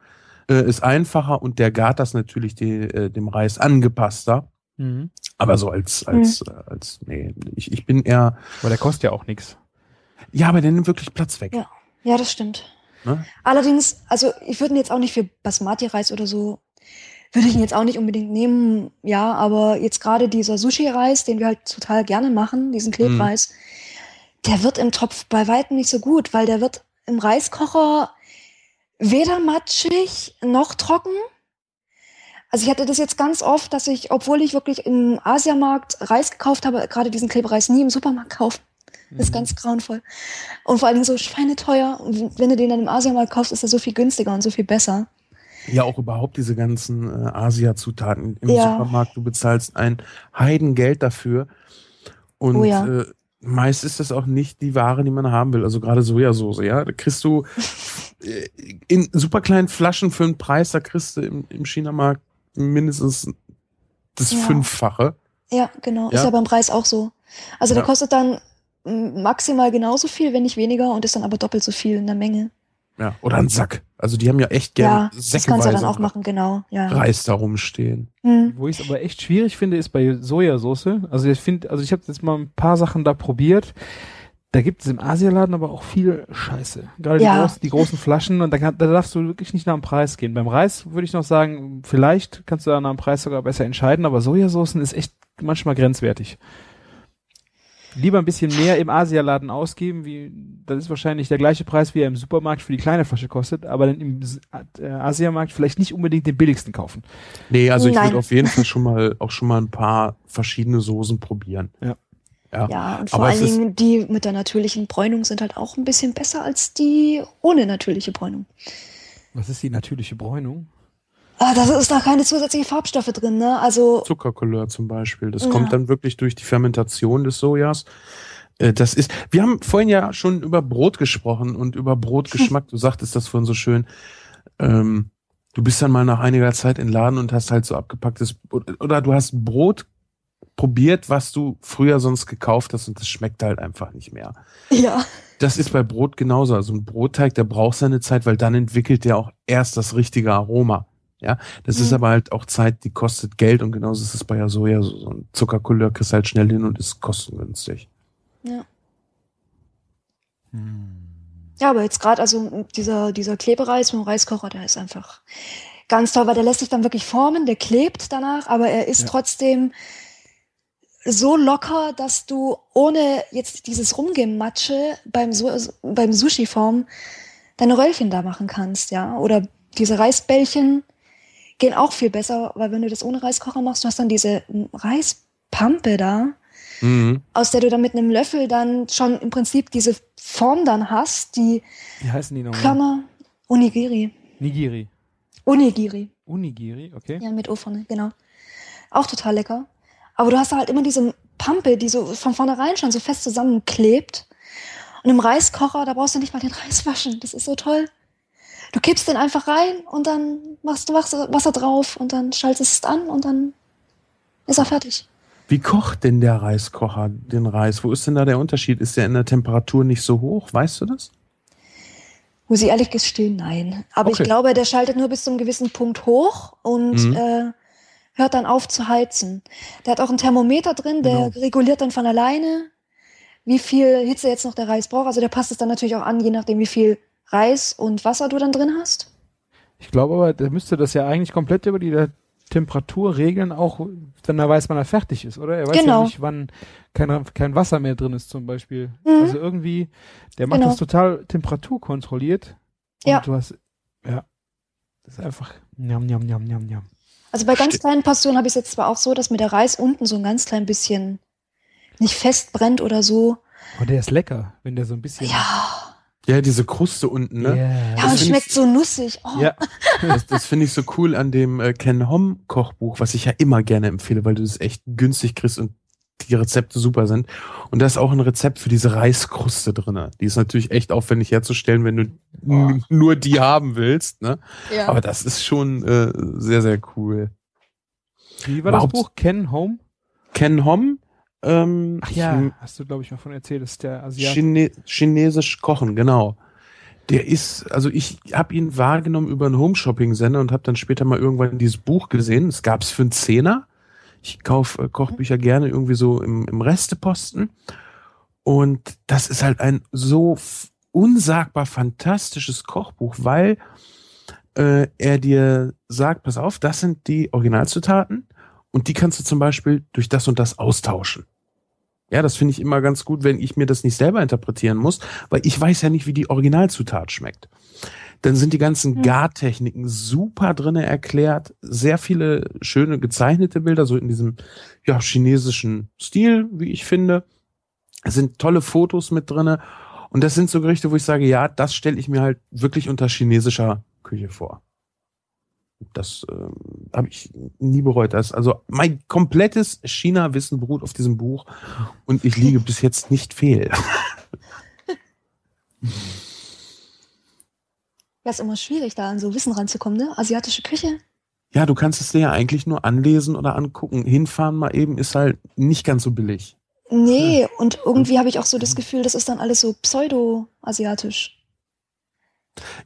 Äh, Ist einfacher und der gart das natürlich die, äh, dem Reis angepasster. mhm. Aber so als, als, äh, als, nee, ich, ich bin eher, aber der kostet ja auch nichts. ja, aber der nimmt wirklich Platz weg. Ja. Ja, das stimmt. Ne? Allerdings, also ich würde ihn jetzt auch nicht für Basmati-Reis oder so, würde ich ihn jetzt auch nicht unbedingt nehmen, ja, aber jetzt gerade dieser Sushi-Reis, den wir halt total gerne machen, diesen Klebreis, der wird im Topf bei weitem nicht so gut, weil der wird im Reiskocher weder matschig noch trocken. Also ich hatte das jetzt ganz oft, dass ich, obwohl ich wirklich im Asiamarkt Reis gekauft habe, gerade diesen Klebreis nie im Supermarkt kaufe. Das Mhm. ist ganz grauenvoll. Und vor allen Dingen so schweineteuer. Und wenn du den dann im Asiamarkt kaufst, ist er so viel günstiger und so viel besser. Ja, auch überhaupt diese ganzen äh, Asia-Zutaten im Ja. Supermarkt. Du bezahlst ein Heidengeld dafür. Und Oh ja. äh, meist ist das auch nicht die Ware, die man haben will. Also gerade Sojasauce, ja. Da kriegst du äh, in super kleinen Flaschen für einen Preis, da kriegst du im, im China-Markt mindestens das Ja. Fünffache. Ja, genau. Ist Ja. ja beim Preis auch so. Also der Ja. kostet dann maximal genauso viel, wenn nicht weniger, und ist dann aber doppelt so viel in der Menge. Ja. Oder ein Sack. Also die haben ja echt Ja, gerne das kannst du dann auch machen, genau. Ja. Reis da rumstehen. Hm. Wo ich es aber echt schwierig finde, ist bei Sojasauce. Also ich finde, also ich habe jetzt mal ein paar Sachen da probiert. Da gibt es im Asialaden aber auch viel Scheiße. Gerade die, Ja. großen, die großen Flaschen und da, kann, da darfst du wirklich nicht nach dem Preis gehen. Beim Reis würde ich noch sagen, vielleicht kannst du da nach dem Preis sogar besser entscheiden, aber Sojasaucen ist echt manchmal grenzwertig. Lieber ein bisschen mehr im Asialaden ausgeben, wie das ist wahrscheinlich der gleiche Preis, wie er im Supermarkt für die kleine Flasche kostet, aber dann im äh, Asiamarkt vielleicht nicht unbedingt den billigsten kaufen. Nee, also ich würde auf jeden Fall schon mal auch schon mal ein paar verschiedene Soßen probieren. Ja. Ja. Ja, und vor Aber allen Dingen die mit der natürlichen Bräunung sind halt auch ein bisschen besser als die ohne natürliche Bräunung. Was ist die natürliche Bräunung? Ah, da ist da keine zusätzlichen Farbstoffe drin, ne? Also, Zuckercouleur zum Beispiel. Das Ja. kommt dann wirklich durch die Fermentation des Sojas. Äh, Das ist, wir haben vorhin ja schon über Brot gesprochen und über Brotgeschmack. Du sagtest das vorhin so schön. Ähm, du bist dann mal nach einiger Zeit in den Laden und hast halt so abgepacktes, oder du hast Brot probiert, was du früher sonst gekauft hast und das schmeckt halt einfach nicht mehr. ja. Das ist bei Brot genauso. Also ein Brotteig, der braucht seine Zeit, weil dann entwickelt der auch erst das richtige Aroma. Ja, das ist Mhm. aber halt auch Zeit, die kostet Geld und genauso ist es bei ja Soja. So ein Zuckercouleur kriegst du halt schnell hin und ist kostengünstig. Ja. Hm. Ja, aber jetzt gerade, also dieser, dieser Klebereis mit dem Reiskocher, der ist einfach ganz toll, weil der lässt sich dann wirklich formen, der klebt danach, aber er ist Ja. trotzdem so locker, dass du ohne jetzt dieses Rumgematsche beim, beim Sushi-Form deine Röllchen da machen kannst, ja. Oder diese Reisbällchen gehen auch viel besser, weil wenn du das ohne Reiskocher machst, du hast dann diese Reispampe da, Mhm. aus der du dann mit einem Löffel dann schon im Prinzip diese Form dann hast, die Wie heißen die nochmal? Klammer Onigiri. Nigiri. Onigiri. Unigiri, okay. Ja, mit O vorne, genau. Auch total lecker. Aber du hast da halt immer diese Pampe, die so von vornherein schon so fest zusammenklebt. Und im Reiskocher, da brauchst du nicht mal den Reis waschen. Das ist so toll. Du kippst den einfach rein und dann machst du Wasser, drauf und dann schaltest es an und dann ist er fertig. Wie kocht denn der Reiskocher den Reis? Wo ist denn da der Unterschied? Ist der in der Temperatur nicht so hoch? Weißt du das? Muss ich ehrlich gestehen, nein. Aber Okay. ich glaube, der schaltet nur bis zu einem gewissen Punkt hoch und Mhm. äh, hört dann auf zu heizen. Der hat auch ein Thermometer drin, der Genau. reguliert dann von alleine, wie viel Hitze jetzt noch der Reis braucht. Also der passt es dann natürlich auch an, je nachdem, wie viel Reis und Wasser du dann drin hast. Ich glaube aber, der müsste das ja eigentlich komplett über die der Temperatur regeln, auch wenn er weiß, wann er fertig ist, oder? Er weiß Genau. ja nicht, wann kein, kein Wasser mehr drin ist, zum Beispiel. Mhm. Also irgendwie, der macht Genau. das total temperaturkontrolliert. Und Ja. du hast, ja, das ist einfach, njam, njam, njam, njam, njam. Also bei ganz Ste- kleinen Portionen habe ich es jetzt zwar auch so, dass mir der Reis unten so ein ganz klein bisschen nicht festbrennt oder so. Aber der ist lecker, wenn der so ein bisschen. Ja, Ja, diese Kruste unten, ne? Yeah. ja Das und schmeckt ich- so nussig. Oh. Ja. Das, das finde ich so cool an dem äh, Ken Hom Kochbuch, was ich ja immer gerne empfehle, weil du das echt günstig kriegst und die Rezepte super sind. Und da ist auch ein Rezept für diese Reiskruste drinne. Die ist natürlich echt aufwendig herzustellen, wenn du n- nur die haben willst. Ne? Ja. Aber das ist schon äh, sehr, sehr cool. Wie war das Überhaupt- Buch? Ken Home? Ken Hom, ähm, Ach ja, hast du, glaube ich, mal von erzählt, ist der Asiat. Chine Chinesisch kochen, genau. Der ist, also ich habe ihn wahrgenommen über einen Home-Shopping-Sender und habe dann später mal irgendwann dieses Buch gesehen. Es gab es für einen Zehner. Ich kaufe äh, Kochbücher gerne irgendwie so im, im Resteposten. Und das ist halt ein so unsagbar fantastisches Kochbuch, weil äh, er dir sagt, pass auf, das sind die Originalzutaten und die kannst du zum Beispiel durch das und das austauschen. Ja, das finde ich immer ganz gut, wenn ich mir das nicht selber interpretieren muss, weil ich weiß ja nicht, wie die Originalzutat schmeckt. Dann sind die ganzen Hm. Gartechniken super drinne erklärt, sehr viele schöne gezeichnete Bilder, so in diesem ja, chinesischen Stil, wie ich finde. Es sind tolle Fotos mit drinne und das sind so Gerichte, wo ich sage, ja, das stelle ich mir halt wirklich unter chinesischer Küche vor. Das ähm, habe ich nie bereut. Das, also mein komplettes China-Wissen beruht auf diesem Buch und ich liege bis jetzt nicht fehl. Ja, ist immer schwierig, da an so Wissen ranzukommen, ne? Asiatische Küche. Ja, du kannst es dir ja eigentlich nur anlesen oder angucken. Hinfahren mal eben ist halt nicht ganz so billig. Nee, und irgendwie habe ich auch so das Gefühl, das ist dann alles so pseudo-asiatisch.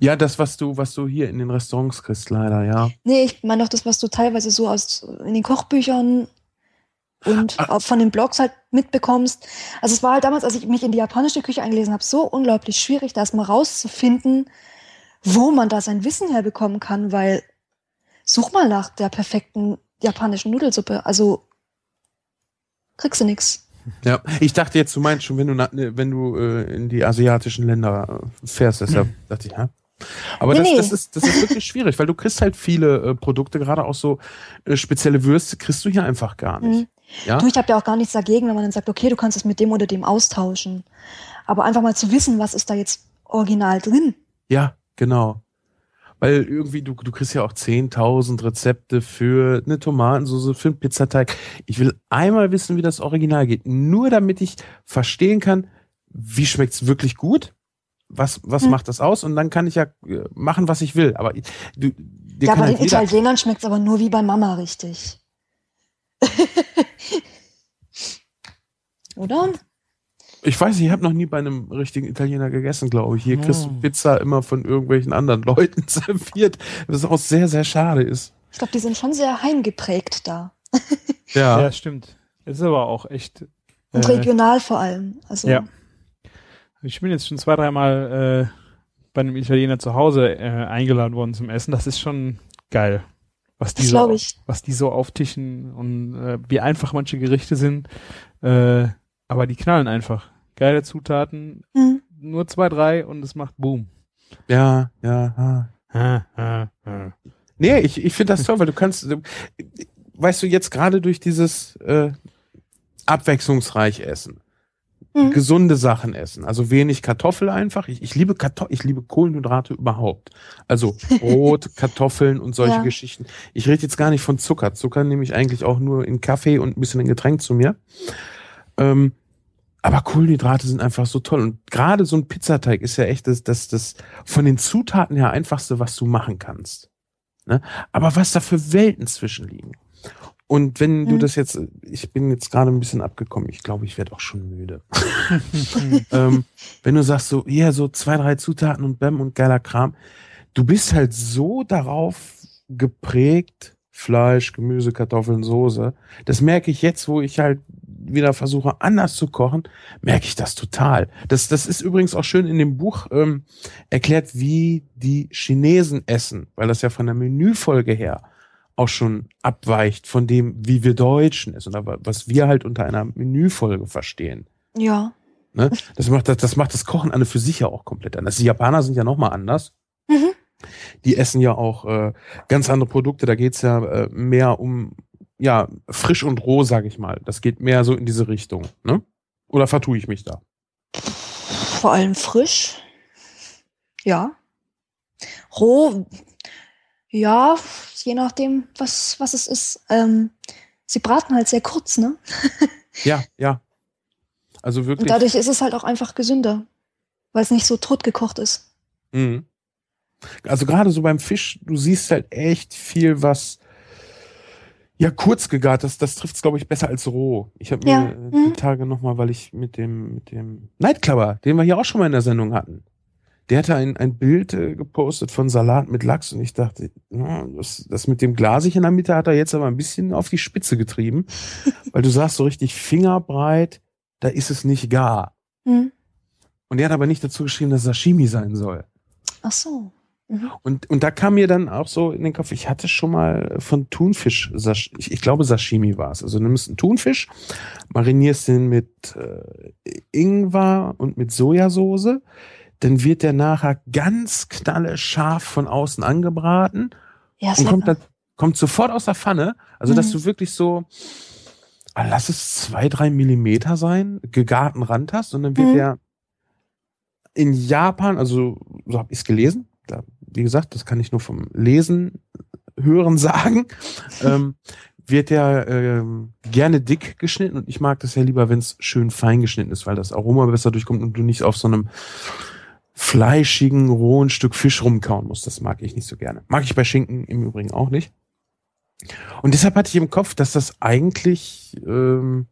Ja, das, was du, was du hier in den Restaurants kriegst, leider, ja. Nee, ich meine doch das, was du teilweise so aus in den Kochbüchern und Ah. auch von den Blogs halt mitbekommst. Also es war halt damals, als ich mich in die japanische Küche eingelesen habe, so unglaublich schwierig, da erstmal rauszufinden, wo man da sein Wissen herbekommen kann, weil such mal nach der perfekten japanischen Nudelsuppe. Also kriegst du nix. Ja, ich dachte jetzt, du meinst schon, wenn du, ne, wenn du äh, in die asiatischen Länder äh, fährst, deshalb dachte ich, ja. Aber Nee, das, nee. das, ist, das ist wirklich schwierig, weil du kriegst halt viele äh, Produkte, gerade auch so äh, spezielle Würste, kriegst du hier einfach gar nicht. Mhm. Ja? Du, ich habe ja auch gar nichts dagegen, wenn man dann sagt, okay, du kannst es mit dem oder dem austauschen. Aber einfach mal zu wissen, was ist da jetzt original drin. Ja, genau. Weil irgendwie, du, du kriegst ja auch 10.000 Rezepte für eine Tomatensauce, für einen Pizzateig. Ich will einmal wissen, wie das Original geht. Nur damit ich verstehen kann, wie schmeckt's wirklich gut? Was, was Hm. macht das aus? Und dann kann ich ja äh, machen, was ich will. Aber du, ja, bei halt den Italienern schmeckt's aber nur wie bei Mama richtig. Oder? Ich weiß, ich habe noch nie bei einem richtigen Italiener gegessen, glaube ich. Hier kriegst du Oh. Pizza immer von irgendwelchen anderen Leuten serviert, was auch sehr, sehr schade ist. Ich glaube, die sind schon sehr heimgeprägt da. Ja. Ja, stimmt. Es ist aber auch echt. Und äh, regional vor allem. Also, Ja. Ich bin jetzt schon zwei, dreimal äh, bei einem Italiener zu Hause äh, eingeladen worden zum Essen. Das ist schon geil. Was die, Das so, was die so auftischen und äh, wie einfach manche Gerichte sind. Äh, aber die knallen einfach. Geile Zutaten, Hm. nur zwei, drei und es macht Boom. Ja, ja. ah. Ha, ha, ha. Nee, ich, ich finde das toll, weil du kannst, du, weißt du, jetzt gerade durch dieses äh, abwechslungsreich essen, Mhm. gesunde Sachen essen, also wenig Kartoffel einfach. Ich, ich liebe Kartoffel, ich liebe Kohlenhydrate überhaupt. Also Brot, Kartoffeln und solche Ja. Geschichten. Ich rede jetzt gar nicht von Zucker. Zucker nehme ich eigentlich auch nur in Kaffee und ein bisschen in Getränk zu mir. Ähm, aber Kohlenhydrate sind einfach so toll. Und gerade so ein Pizzateig ist ja echt das, das, das von den Zutaten her einfachste, was du machen kannst. Ne? Aber was da für Welten zwischenliegen. Und wenn du Mhm. das jetzt, ich bin jetzt gerade ein bisschen abgekommen, ich glaube, ich werde auch schon müde. ähm, wenn du sagst so, ja, so zwei, drei Zutaten und Bäm und geiler Kram, du bist halt so darauf geprägt, Fleisch, Gemüse, Kartoffeln, Soße. Das merke ich jetzt, wo ich halt wieder versuche, anders zu kochen, merke ich das total. Das, das ist übrigens auch schön in dem Buch ähm, erklärt, wie die Chinesen essen, weil das ja von der Menüfolge her auch schon abweicht von dem, wie wir Deutschen essen, oder was wir halt unter einer Menüfolge verstehen. Ja. Ne? Das macht das, das macht das Kochen an für sich ja auch komplett anders. Die Japaner sind ja noch mal anders. Mhm. Die essen ja auch äh, ganz andere Produkte. Da geht's ja äh, mehr um ja frisch und roh, sag ich mal. Das geht mehr so in diese Richtung. Ne? Oder vertue ich mich da? Vor allem frisch. Ja. Roh. Ja, je nachdem, was, was es ist. Ähm, sie braten halt sehr kurz, ne? Ja, ja. Also Und wirklich. dadurch ist es halt auch einfach gesünder. Weil es nicht so totgekocht ist. Mhm. Also gerade so beim Fisch, du siehst halt echt viel, was ja kurz gegart, das, das trifft's glaube ich besser als roh. Ich habe Ja, mir äh, die mhm. Tage nochmal, weil ich mit dem mit dem Nightclubber, den wir hier auch schon mal in der Sendung hatten, der hatte ein, ein Bild äh, gepostet von Salat mit Lachs und ich dachte, na, das, das mit dem Glasig in der Mitte hat er jetzt aber ein bisschen auf die Spitze getrieben, weil du sagst so richtig fingerbreit, da ist es nicht gar. Hm. Und er hat aber nicht dazu geschrieben, dass Sashimi sein soll. Ach so. Mhm. Und, und da kam mir dann auch so in den Kopf, ich hatte schon mal von Thunfisch, ich, ich glaube Sashimi war es. Also du nimmst einen Thunfisch, marinierst den mit äh, Ingwer und mit Sojasauce, dann wird der nachher ganz knalle scharf von außen angebraten Ja, und kommt dann kommt sofort aus der Pfanne. Also dass Mhm. du wirklich so, ah, lass es zwei, drei Millimeter sein, gegarten Rand hast und dann wird Mhm. der in Japan, also so habe ich es gelesen, wie gesagt, das kann ich nur vom Lesen, Hören sagen, ähm, wird der ähm, gerne dick geschnitten und ich mag das ja lieber, wenn es schön fein geschnitten ist, weil das Aroma besser durchkommt und du nicht auf so einem fleischigen, rohen Stück Fisch rumkauen musst. Das mag ich nicht so gerne. Mag ich bei Schinken im Übrigen auch nicht. Und deshalb hatte ich im Kopf, dass das eigentlich ähm,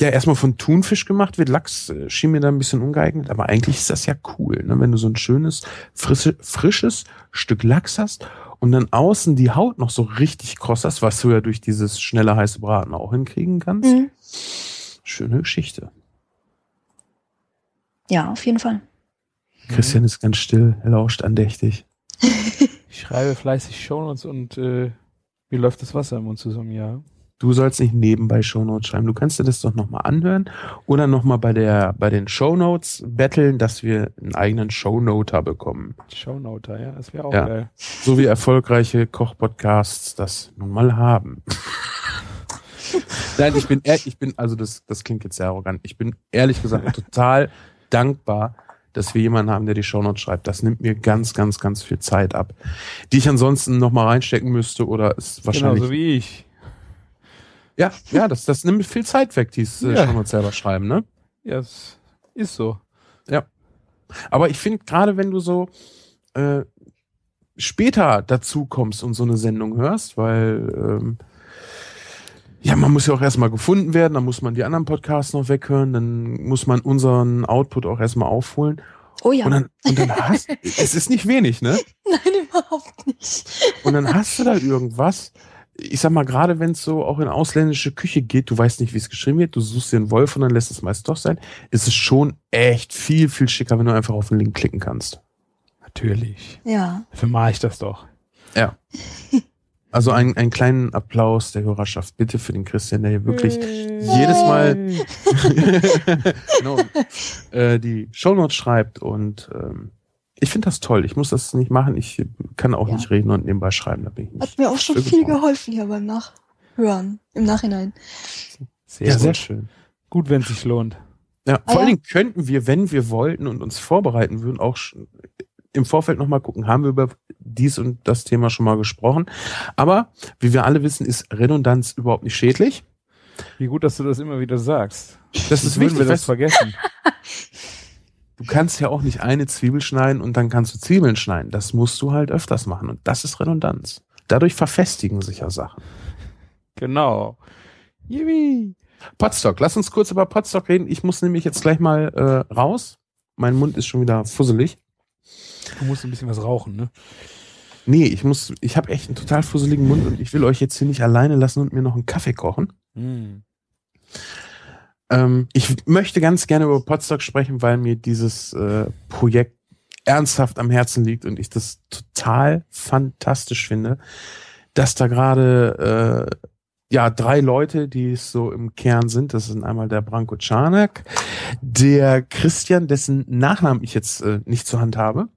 ja erstmal von Thunfisch gemacht wird. Lachs äh, schien mir da ein bisschen ungeeignet, aber eigentlich ist das ja cool, ne? wenn du so ein schönes, frische, frisches Stück Lachs hast und dann außen die Haut noch so richtig kross hast, was du ja durch dieses schnelle heiße Braten auch hinkriegen kannst. Mhm. Schöne Geschichte. Ja, auf jeden Fall. Christian ist ganz still, er lauscht andächtig. Ich schreibe fleißig Shownotes und äh, mir läuft das Wasser im Mund zusammen, ja. Du sollst nicht nebenbei Shownotes schreiben. Du kannst dir das doch nochmal anhören oder nochmal bei der, bei den Shownotes betteln, dass wir einen eigenen Shownoter bekommen. Shownoter, ja, das wäre auch Ja. geil. So wie erfolgreiche Kochpodcasts das nun mal haben. Nein, ich bin, ehr- ich bin, also das, das klingt jetzt sehr arrogant. Ich bin ehrlich gesagt total dankbar, dass wir jemanden haben, der die Shownotes schreibt. Das nimmt mir ganz, ganz, ganz viel Zeit ab, die ich ansonsten nochmal reinstecken müsste oder ist wahrscheinlich Genauso wie ich. Ja, ja, das, das nimmt viel Zeit weg, dieses äh, Ja. schon uns selber schreiben, ne? Ja, es ist so. Aber ich finde, gerade wenn du so äh, später dazu kommst und so eine Sendung hörst, weil ähm, Ja, man muss ja auch erstmal gefunden werden, dann muss man die anderen Podcasts noch weghören, dann muss man unseren Output auch erstmal aufholen. Oh ja. Und dann, und dann hast es ist nicht wenig, ne? Nein, überhaupt nicht. Und dann hast du da irgendwas. Ich sag mal, gerade wenn es so auch in ausländische Küche geht, du weißt nicht, wie es geschrieben wird, du suchst dir einen Wolf und dann lässt es meist doch sein, ist es schon echt viel, viel schicker, wenn du einfach auf den Link klicken kannst. Natürlich. Ja. Dafür mache ich das doch. Ja. Also einen, einen kleinen Applaus der Hörerschaft bitte für den Christian, der hier wirklich jedes Mal genau, äh, die Shownotes schreibt und ähm, ich finde das toll. Ich muss das nicht machen. Ich kann auch Ja. nicht reden und nebenbei schreiben. Da bin ich. Hat mir auch schon viel geholfen hier beim Nachhören. Im Nachhinein. Sehr, Ja, sehr schön. Gut, wenn es sich lohnt. Ja, Ah, vor allen ja. Dingen könnten wir, wenn wir wollten und uns vorbereiten würden, auch im Vorfeld nochmal gucken, haben wir über dies und das Thema schon mal gesprochen. Aber wie wir alle wissen, ist Redundanz überhaupt nicht schädlich. Wie gut, dass du das immer wieder sagst. Das ist wichtig. wir das vergessen. du kannst ja auch nicht eine Zwiebel schneiden und dann kannst du Zwiebeln schneiden. Das musst du halt öfters machen und das ist Redundanz. Dadurch verfestigen sich ja Sachen. genau. Yippie. Potstock, lass uns kurz über Potstock reden. Ich muss nämlich jetzt gleich mal äh, raus. Mein Mund ist schon wieder fusselig. Du musst ein bisschen was rauchen, ne? Nee, ich muss, ich habe echt einen total fusseligen Mund und ich will euch jetzt hier nicht alleine lassen und mir noch einen Kaffee kochen. Mm. Ähm, ich möchte ganz gerne über Potstock sprechen, weil mir dieses äh, Projekt ernsthaft am Herzen liegt und ich das total fantastisch finde, dass da gerade äh, ja drei Leute, die es so im Kern sind, das sind einmal der Branko Czarnek, der Christian, dessen Nachnamen ich jetzt äh, nicht zur Hand habe.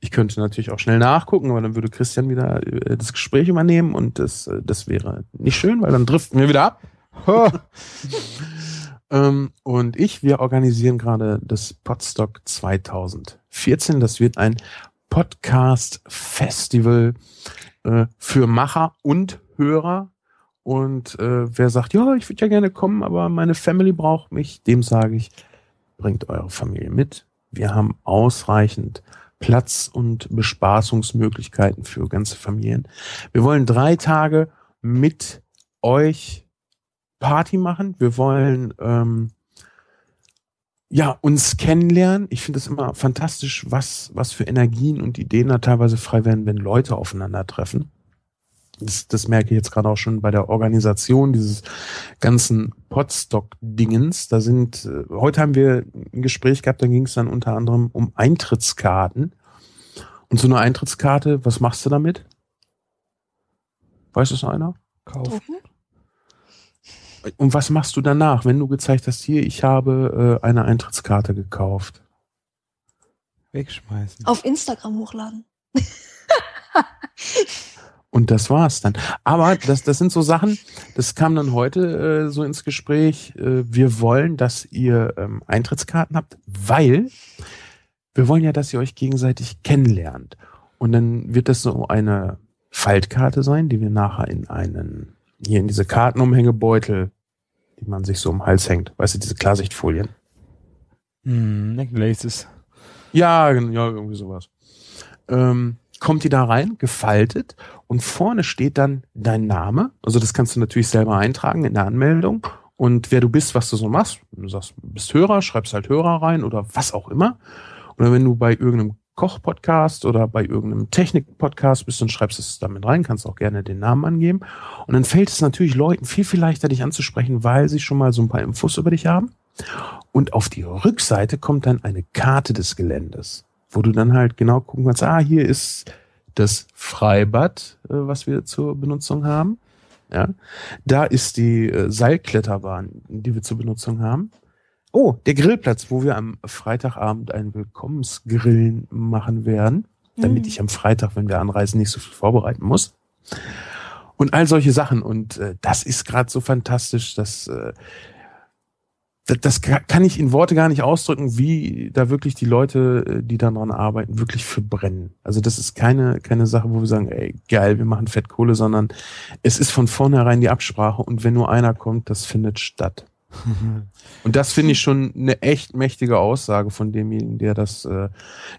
Ich könnte natürlich auch schnell nachgucken, aber dann würde Christian wieder äh, das Gespräch übernehmen und das, äh, das wäre nicht schön, weil dann driften wir wieder ab. Ähm, und ich, wir organisieren gerade das Podstock 2014. Das wird ein Podcast-Festival äh, für Macher und Hörer. Und äh, wer sagt, ja, ich würde ja gerne kommen, aber meine Family braucht mich, dem sage ich, bringt eure Familie mit. Wir haben ausreichend Platz und Bespaßungsmöglichkeiten für ganze Familien. Wir wollen drei Tage mit euch Party machen. Wir wollen ähm, ja uns kennenlernen. Ich finde es immer fantastisch, was was für Energien und Ideen da teilweise frei werden, wenn Leute aufeinandertreffen. Das, das merke ich jetzt gerade auch schon bei der Organisation dieses ganzen Podstock-Dingens. Da sind äh, heute haben wir ein Gespräch gehabt, da ging es dann unter anderem um Eintrittskarten. Und so eine Eintrittskarte, was machst du damit? Weiß das einer? Kauf. Und was machst du danach, wenn du gezeigt hast, hier, ich habe äh, eine Eintrittskarte gekauft? Wegschmeißen. Auf Instagram hochladen. Und das war's dann. Aber das, das sind so Sachen, das kam dann heute äh, so ins Gespräch. Äh, wir wollen, dass ihr ähm, Eintrittskarten habt, weil wir wollen ja, dass ihr euch gegenseitig kennenlernt. Und dann wird das so eine Faltkarte sein, die wir nachher in einen, hier in diese Kartenumhängebeutel, die man sich so um den Hals hängt. Weißt du, diese Klarsichtfolien. Mm, Necklaces. Ja, ja, irgendwie sowas. Ähm, kommt die da rein, gefaltet und vorne steht dann dein Name. Also das kannst du natürlich selber eintragen in der Anmeldung und wer du bist, was du so machst. Du sagst, du bist Hörer, schreibst halt Hörer rein oder was auch immer. Oder wenn du bei irgendeinem Koch-Podcast oder bei irgendeinem Technik-Podcast bist, dann schreibst du es damit rein, kannst auch gerne den Namen angeben. Und dann fällt es natürlich Leuten viel, viel leichter, dich anzusprechen, weil sie schon mal so ein paar Infos über dich haben. Und auf die Rückseite kommt dann eine Karte des Geländes, wo du dann halt genau gucken kannst, ah, hier ist das Freibad, äh, was wir zur Benutzung haben. Ja, da ist die äh, Seilkletterbahn, die wir zur Benutzung haben. Oh, der Grillplatz, wo wir am Freitagabend ein Willkommensgrillen machen werden, damit Mhm. ich am Freitag, wenn wir anreisen, nicht so viel vorbereiten muss. Und all solche Sachen. Und äh, das ist gerade so fantastisch, dass äh, das, das ka- kann ich in Worte gar nicht ausdrücken, wie da wirklich die Leute, äh, die daran arbeiten, wirklich für brennen. Also das ist keine, keine Sache, wo wir sagen, ey, geil, wir machen Fettkohle, sondern es ist von vornherein die Absprache und wenn nur einer kommt, das findet statt. Und das finde ich schon eine echt mächtige Aussage von demjenigen, der das äh,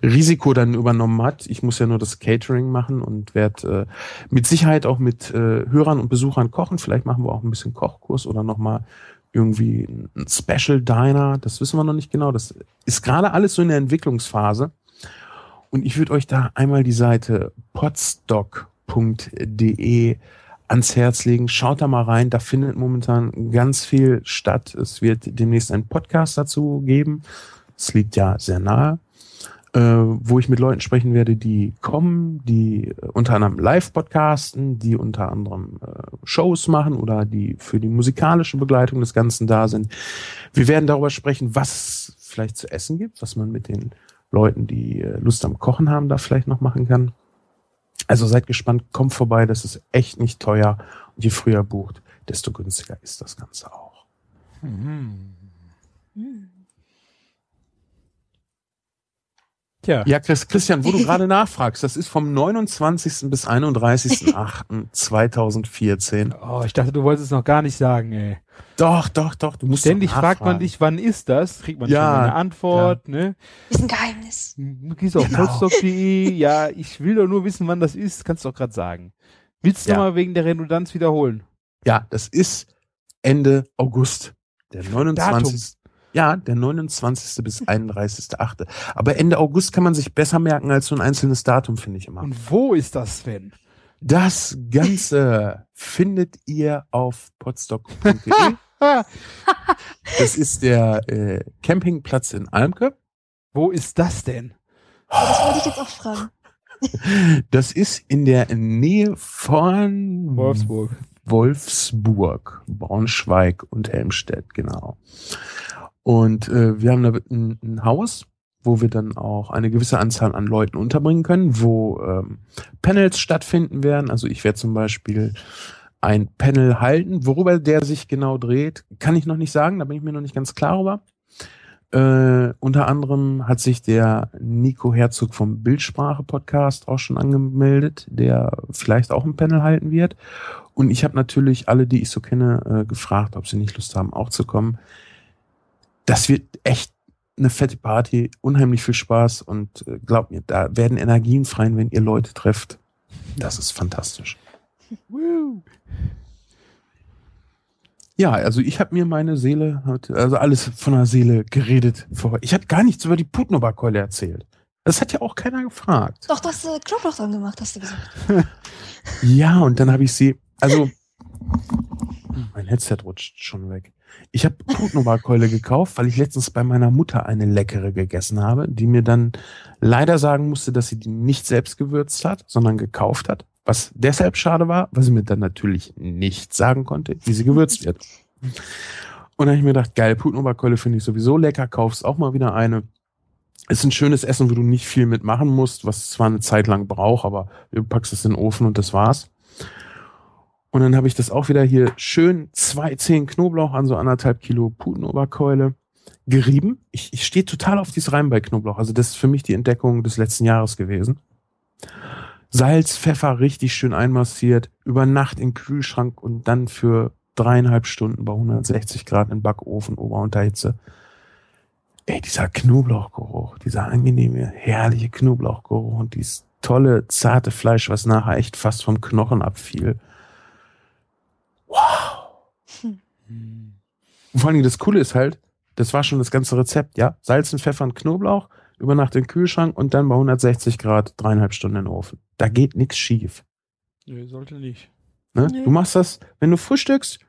Risiko dann übernommen hat. Ich muss ja nur das Catering machen und werde äh, mit Sicherheit auch mit äh, Hörern und Besuchern kochen. Vielleicht machen wir auch ein bisschen Kochkurs oder nochmal irgendwie ein Special Diner. Das wissen wir noch nicht genau. Das ist gerade alles so in der Entwicklungsphase. Und ich würde euch da einmal die Seite podstock.de ans Herz legen. Schaut da mal rein. Da findet momentan ganz viel statt. Es wird demnächst einen Podcast dazu geben. Es liegt ja sehr nahe, äh, wo ich mit Leuten sprechen werde, die kommen, die unter anderem live podcasten, die unter anderem äh, Shows machen oder die für die musikalische Begleitung des Ganzen da sind. Wir werden darüber sprechen, was es vielleicht zu essen gibt, was man mit den Leuten, die äh, Lust am Kochen haben, da vielleicht noch machen kann. Also seid gespannt, kommt vorbei, das ist echt nicht teuer. Und je früher bucht, desto günstiger ist das Ganze auch. Mhm. Hm. Tja, Ja, Chris, Christian, wo du gerade nachfragst, das ist vom 29. bis 31.08.2014. oh, ich dachte, du wolltest es noch gar nicht sagen, ey. Doch, doch, doch, du musst Ständig doch fragt man dich, wann ist das? Kriegt man Ja, schon eine Antwort, ne? Ist ein Geheimnis. Du gehst auf Genau. podstock.de, ja, ich will doch nur wissen, wann das ist, kannst du doch gerade sagen. Willst du Ja. mal wegen der Redundanz wiederholen? Ja, das ist Ende August. Der 29. Ja, der 29. bis 31.8. Aber Ende August kann man sich besser merken als so ein einzelnes Datum, finde ich immer. Und wo ist das, Sven? Das Ganze findet ihr auf podstock.de. Das ist der äh, Campingplatz in Almke. Wo ist das denn? Das wollte ich jetzt auch fragen. Das ist in der Nähe von Wolfsburg. Wolfsburg, Braunschweig und Helmstedt, genau. Und äh, wir haben da ein, ein Haus, wo wir dann auch eine gewisse Anzahl an Leuten unterbringen können, wo ähm, Panels stattfinden werden. Also ich werde zum Beispiel ein Panel halten. Worüber der sich genau dreht, kann ich noch nicht sagen, da bin ich mir noch nicht ganz klar über. Äh, unter anderem hat sich der Nico Herzog vom Bildsprache Podcast auch schon angemeldet, der vielleicht auch ein Panel halten wird. Und ich habe natürlich alle, die ich so kenne, äh, gefragt, ob sie nicht Lust haben, auch zu kommen. Das wird echt eine fette Party, unheimlich viel Spaß und äh, glaubt mir, da werden Energien freien, wenn ihr Leute trefft. Das ist fantastisch. Woo. Ja, also ich habe mir meine Seele, also alles von der Seele geredet. vorher. Ich habe gar nichts über die Putnoberkeule erzählt. Das hat ja auch keiner gefragt. Doch, du hast äh, Knoblauch dran gemacht, hast du gesagt. Ja, und dann habe ich sie, also mein Headset rutscht schon weg. Ich habe Putnoberkeule gekauft, weil ich letztens bei meiner Mutter eine leckere gegessen habe, die mir dann leider sagen musste, dass sie die nicht selbst gewürzt hat, sondern gekauft hat. Was deshalb schade war, weil sie mir dann natürlich nicht sagen konnte, wie sie gewürzt wird. Und dann habe ich mir gedacht, geil, Putenoberkeule finde ich sowieso lecker, kaufst auch mal wieder eine. Ist ein schönes Essen, wo du nicht viel mitmachen musst, was zwar eine Zeit lang braucht, aber du packst es in den Ofen und das war's. Und dann habe ich das auch wieder hier schön zwei Zehen Knoblauch an so anderthalb Kilo Putenoberkeule gerieben. Ich, ich stehe total auf dieses Reim bei Knoblauch. Also das ist für mich die Entdeckung des letzten Jahres gewesen. Salz, Pfeffer richtig schön einmassiert, über Nacht im Kühlschrank und dann für dreieinhalb Stunden bei 160 Grad im Backofen, Oberunterhitze. Ey, dieser Knoblauchgeruch, dieser angenehme, herrliche Knoblauchgeruch und dieses tolle, zarte Fleisch, was nachher echt fast vom Knochen abfiel. Hm. Und vor allem das Coole ist halt, das war schon das ganze Rezept, ja. Salz und Pfeffer und Knoblauch, über Nacht im Kühlschrank und dann bei 160 Grad dreieinhalb Stunden in den Ofen. Da geht nichts schief. Nee, sollte nicht. Ne? Nö. Du machst das, wenn du frühstückst,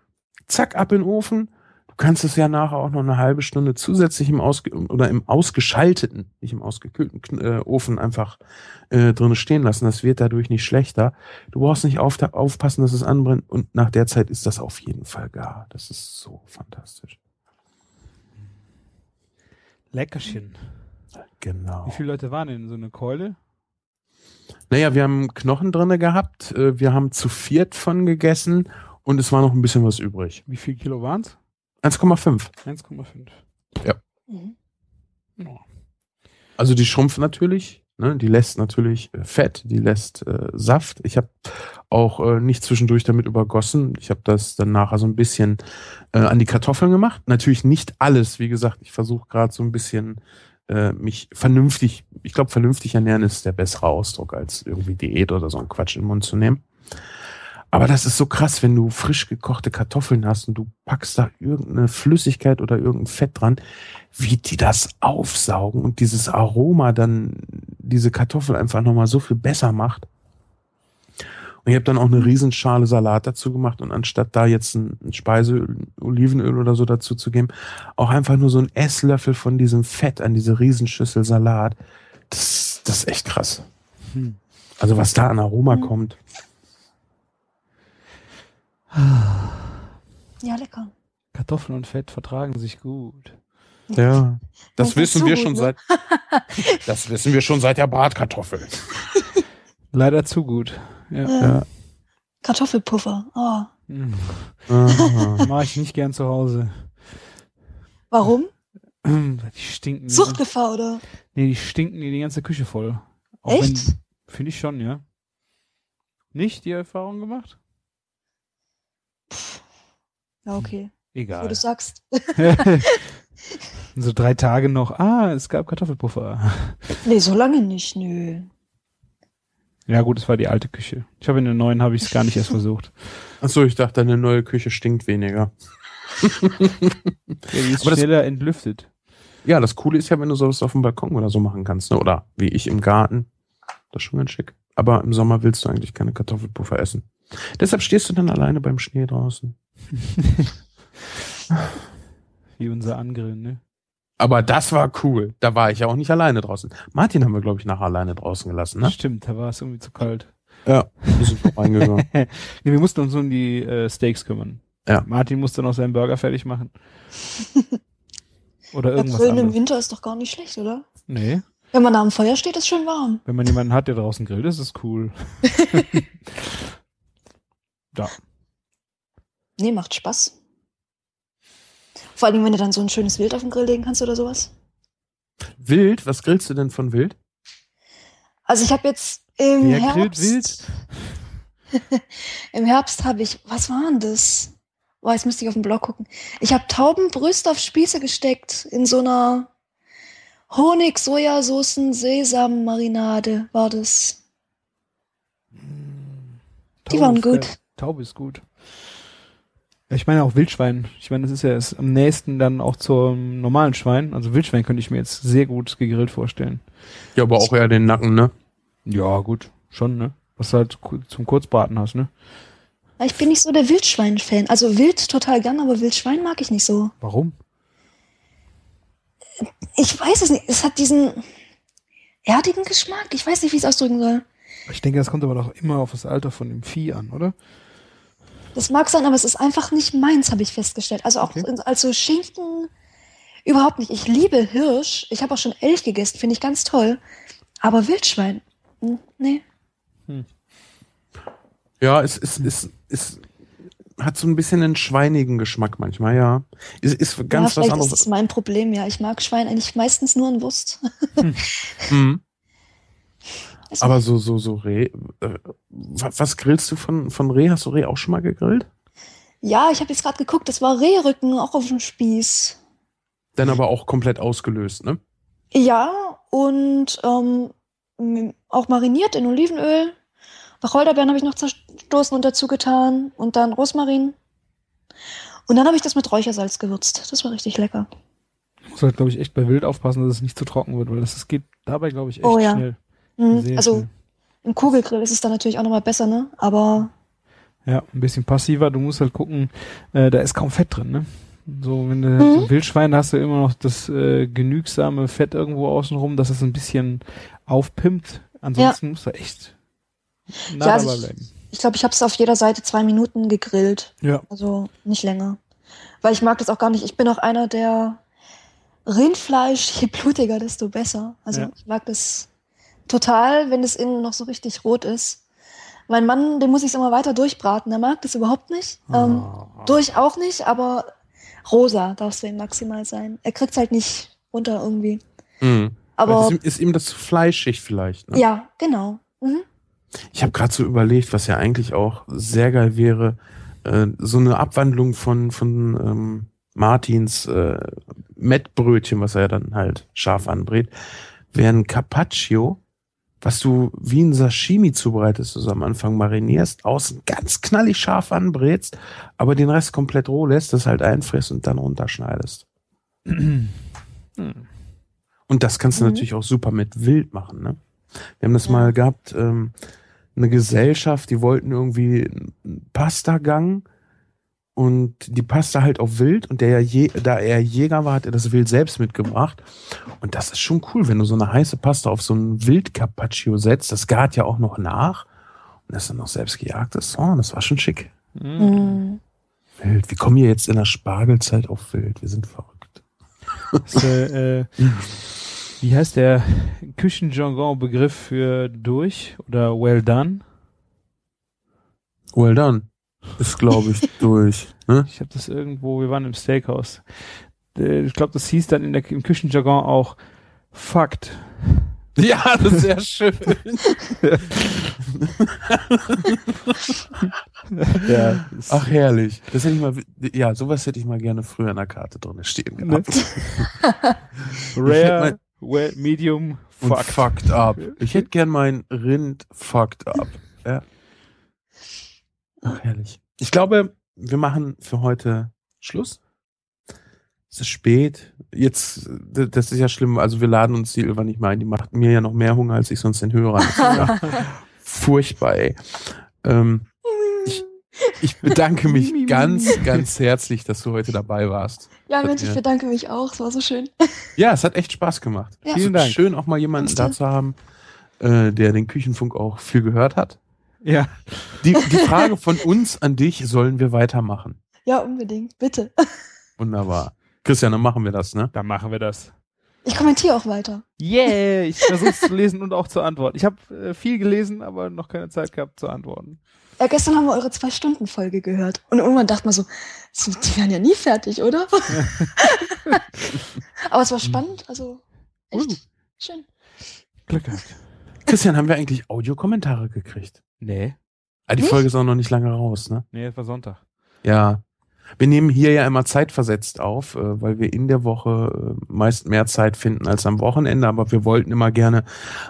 zack, ab in den Ofen. Du kannst es ja nachher auch noch eine halbe Stunde zusätzlich im Ausge oder im ausgeschalteten, nicht im ausgekühlten äh, Ofen einfach äh, drin stehen lassen. Das wird dadurch nicht schlechter. Du brauchst nicht auf, aufpassen, dass es anbrennt und nach der Zeit ist das auf jeden Fall gar. Das ist so fantastisch. Leckerchen. Genau. Wie viele Leute waren denn in so eine Keule? Naja, wir haben Knochen drinne gehabt. äh, Wir haben zu viert von gegessen und es war noch ein bisschen was übrig. Wie viel Kilo waren's? 1,5. 1,5. Mhm. Also die schrumpft natürlich Ne? Die lässt natürlich äh, Fett, die lässt äh, Saft. Ich habe auch äh, nicht zwischendurch damit übergossen. Ich habe das dann nachher so ein bisschen äh, an die Kartoffeln gemacht. Natürlich nicht alles. Wie gesagt, ich versuche gerade so ein bisschen äh, mich vernünftig, ich glaube, vernünftig ernähren ist der bessere Ausdruck, als irgendwie Diät oder so ein Quatsch in den Mund zu nehmen. Aber das ist so krass, wenn du frisch gekochte Kartoffeln hast und du packst da irgendeine Flüssigkeit oder irgendein Fett dran, wie die das aufsaugen und dieses Aroma dann diese Kartoffel einfach nochmal so viel besser macht. Und ich habe dann auch eine Riesenschale Salat dazu gemacht und anstatt da jetzt ein, ein Speiseöl, Olivenöl oder so dazu zu geben, auch einfach nur so ein Esslöffel von diesem Fett an diese Riesenschüssel Salat. Das, das ist echt krass. Hm. Also was da an Aroma Mhm. kommt. Ja, lecker. Kartoffeln und Fett vertragen sich gut. Ja, das Das wissen wir gut, schon ne? seit das wissen wir schon seit der Bratkartoffel. Leider zu gut. Ja. Ja. Ja. Kartoffelpuffer. Oh. Hm. Aha. Mache ich nicht gern zu Hause. Warum? Die stinken. Suchtgefahr, oder? Nee, die stinken dir die ganze Küche voll. Auch Echt? Finde ich schon, ja. Nicht die Erfahrung gemacht? Ja, okay. Wo Egal. du sagst. so drei Tage noch. Ah, es gab Kartoffelpuffer. Nee, so lange nicht, nö. Ja gut, es war die alte Küche. Ich habe in der neuen habe ich es gar nicht erst versucht. Achso, ich dachte, deine neue Küche stinkt weniger. Ja, die ist Aber das- schneller entlüftet. Ja, das Coole ist ja, wenn du sowas auf dem Balkon oder so machen kannst, ne? Oder wie ich im Garten. Das ist schon ganz schick. Aber im Sommer willst du eigentlich keine Kartoffelpuffer essen. Deshalb stehst du dann alleine beim Schnee draußen. Wie unser Angrillen, ne? Aber das war cool. Da war ich ja auch nicht alleine draußen. Martin haben wir, glaube ich, nachher alleine draußen gelassen, ne? Stimmt, da war es irgendwie zu kalt. Ja, wir sind noch reingegangen. nee, wir mussten uns um die äh, Steaks kümmern. Ja. Martin musste noch seinen Burger fertig machen. Oder irgendwas Grillen im. Winter ist doch gar nicht schlecht, oder? Nee, Wenn man da am Feuer steht, ist schön warm. wenn man jemanden hat, der draußen grillt, ist es cool. ja. Nee, macht Spaß. Vor allem, wenn du dann so ein schönes Wild auf den Grill legen kannst oder sowas. Wild? Was grillst du denn von Wild? Also ich habe jetzt im Wer Herbst, wild? im Herbst habe ich, was war denn das? Boah, jetzt müsste ich auf den Blog gucken. Ich habe Taubenbrüste auf Spieße gesteckt in so einer Honig, Sojasoßen, Sesam-Marinade war das. Die Taube waren gut. Taube ist gut. Ich meine auch Wildschwein. Ich meine, das ist ja das am nächsten dann auch zum normalen Schwein. Also Wildschwein könnte ich mir jetzt sehr gut gegrillt vorstellen. Ja, aber auch eher den Nacken, ne? Ja, gut. Schon, ne? Was du halt zum Kurzbraten hast, ne? Ich bin nicht so der Wildschwein-Fan. Also Wild total gern, aber Wildschwein mag ich nicht so. Warum? Ich weiß es nicht. Es hat diesen erdigen Geschmack. Ich weiß nicht, wie ich es ausdrücken soll. Ich denke, das kommt aber doch immer auf das Alter von dem Vieh an, oder? Das mag sein, aber es ist einfach nicht meins, habe ich festgestellt. Also auch Okay. also Schinken überhaupt nicht. Ich liebe Hirsch. Ich habe auch schon Elch gegessen, finde ich ganz toll. Aber Wildschwein, hm, nee. Ja, es ist, es, es hat so ein bisschen einen schweinigen Geschmack manchmal, ja. Ist, ist ja, ganz was vielleicht ist anderes. das mein Problem, ja. Ich mag Schwein eigentlich meistens nur in Wurst. Mhm. Also, Aber so, so, so Reh. Äh, wa- was grillst du von, von Reh? Hast du Reh auch schon mal gegrillt? ja, ich habe jetzt gerade geguckt, das war Rehrücken auch auf dem Spieß. Dann aber auch komplett ausgelöst, ne? Ja, und ähm, auch mariniert in Olivenöl. Wacholderbeeren habe ich noch zerstoßen und dazu getan. Und dann Rosmarin. Und dann habe ich das mit Räuchersalz gewürzt. Das war richtig lecker. Muss halt, glaube ich, echt bei Wild aufpassen, dass es nicht zu trocken wird, weil das, das geht dabei, glaube ich, echt Oh ja. schnell. Mhm. Also im Kugelgrill ist es dann natürlich auch nochmal besser, ne? Aber Ja, ein bisschen passiver. Du musst halt gucken, äh, da ist kaum Fett drin, ne? So, wenn du Mhm. so ein Wildschwein, hast du immer noch das äh, genügsame Fett irgendwo außenrum, dass es ein bisschen aufpimpt. Ansonsten musst du echt nah Ja, also dabei ich- bleiben. ich glaube, ich habe es auf jeder Seite zwei Minuten gegrillt. Ja. Also nicht länger. Weil ich mag das auch gar nicht. Ich bin auch einer, der Rindfleisch, je blutiger, desto besser. Also Ja. ich mag das total, wenn es innen noch so richtig rot ist. Mein Mann, den muss ich immer weiter durchbraten. Der mag das überhaupt nicht. Ähm, Ah. durch auch nicht, aber rosa darf es für ihn maximal sein. Er kriegt halt nicht runter irgendwie. Mhm. Aber ist, ihm- ist ihm das zu fleischig vielleicht. Ne? ja, genau. Mhm. Ich habe gerade so überlegt, was ja eigentlich auch sehr geil wäre, äh, so eine Abwandlung von, von ähm, Martins äh, Mettbrötchen, was er ja dann halt scharf anbrät, wäre ein Carpaccio, was du wie ein Sashimi zubereitest, also am Anfang marinierst, außen ganz knallig scharf anbrätst, aber den Rest komplett roh lässt, das halt einfrisst und dann runterschneidest. Und das kannst du Mhm. natürlich auch super mit Wild machen, ne? Wir haben das Ja. mal gehabt, ähm, eine Gesellschaft, die wollten irgendwie einen Pastagang und die Pasta halt auf Wild und der ja je, da er Jäger war, hat er das Wild selbst mitgebracht. Und das ist schon cool, wenn du so eine heiße Pasta auf so ein Wild Carpaccio setzt, das gart ja auch noch nach und das dann noch selbst gejagt ist. Oh, das war schon schick. Hm. Mhm. Wild. Wir kommen hier jetzt in der Spargelzeit auf Wild. Wir sind verrückt. Das, äh, äh, wie heißt der Küchenjargon-Begriff für durch oder well done? Well done. Ist, glaube ich, durch. Ne? Ich habe das irgendwo, wir waren im Steakhouse. Ich glaube, das hieß dann in der, im Küchenjargon auch Fakt. Ja, das ist sehr schön. Ja, Ach, herrlich. Das hätte ich mal, ja, sowas hätte ich mal gerne früher in der Karte drin stehen Ne? gehabt. Rare, well, medium, Und Fakt. fucked up. Ich hätte gern mein Rind fucked up. Ja. Ach, herrlich. Ich glaube, wir machen für heute Schluss. Es ist spät. Jetzt, das ist ja schlimm. Also wir laden uns die Ilva nicht mehr ein. Die macht mir ja noch mehr Hunger, als ich sonst den Hörern. Ja furchtbar, ey. Ähm, ich, ich bedanke mich ganz, ganz herzlich, dass du heute dabei warst. Ja, Mensch, ich bedanke mich auch. Es war so schön. Ja, es hat echt Spaß gemacht. Ja. Vielen Dank. Schön auch mal jemanden da zu haben, äh, der den Küchenfunk auch viel gehört hat. Ja, Die, die Frage von uns an dich, sollen wir weitermachen? Ja, unbedingt. Bitte. Wunderbar. Christian, dann machen wir das, ne? dann machen wir das. Ich kommentiere auch weiter. Yeah, ich versuche zu lesen und auch zu antworten. Ich habe äh, viel gelesen, aber noch keine Zeit gehabt zu antworten. Ja, gestern haben wir eure Zwei-Stunden-Folge gehört. Und irgendwann dachte man so, so, die werden ja nie fertig, oder? Aber es war spannend, also echt schön. Glück gehabt. Christian, haben wir eigentlich Audiokommentare gekriegt? Nee, Ah, die Nicht? Folge ist auch noch nicht lange raus, ne? nee, es war Sonntag. Ja. Wir nehmen hier ja immer zeitversetzt auf, äh, weil wir in der Woche äh, meist mehr Zeit finden als am Wochenende, aber wir wollten immer gerne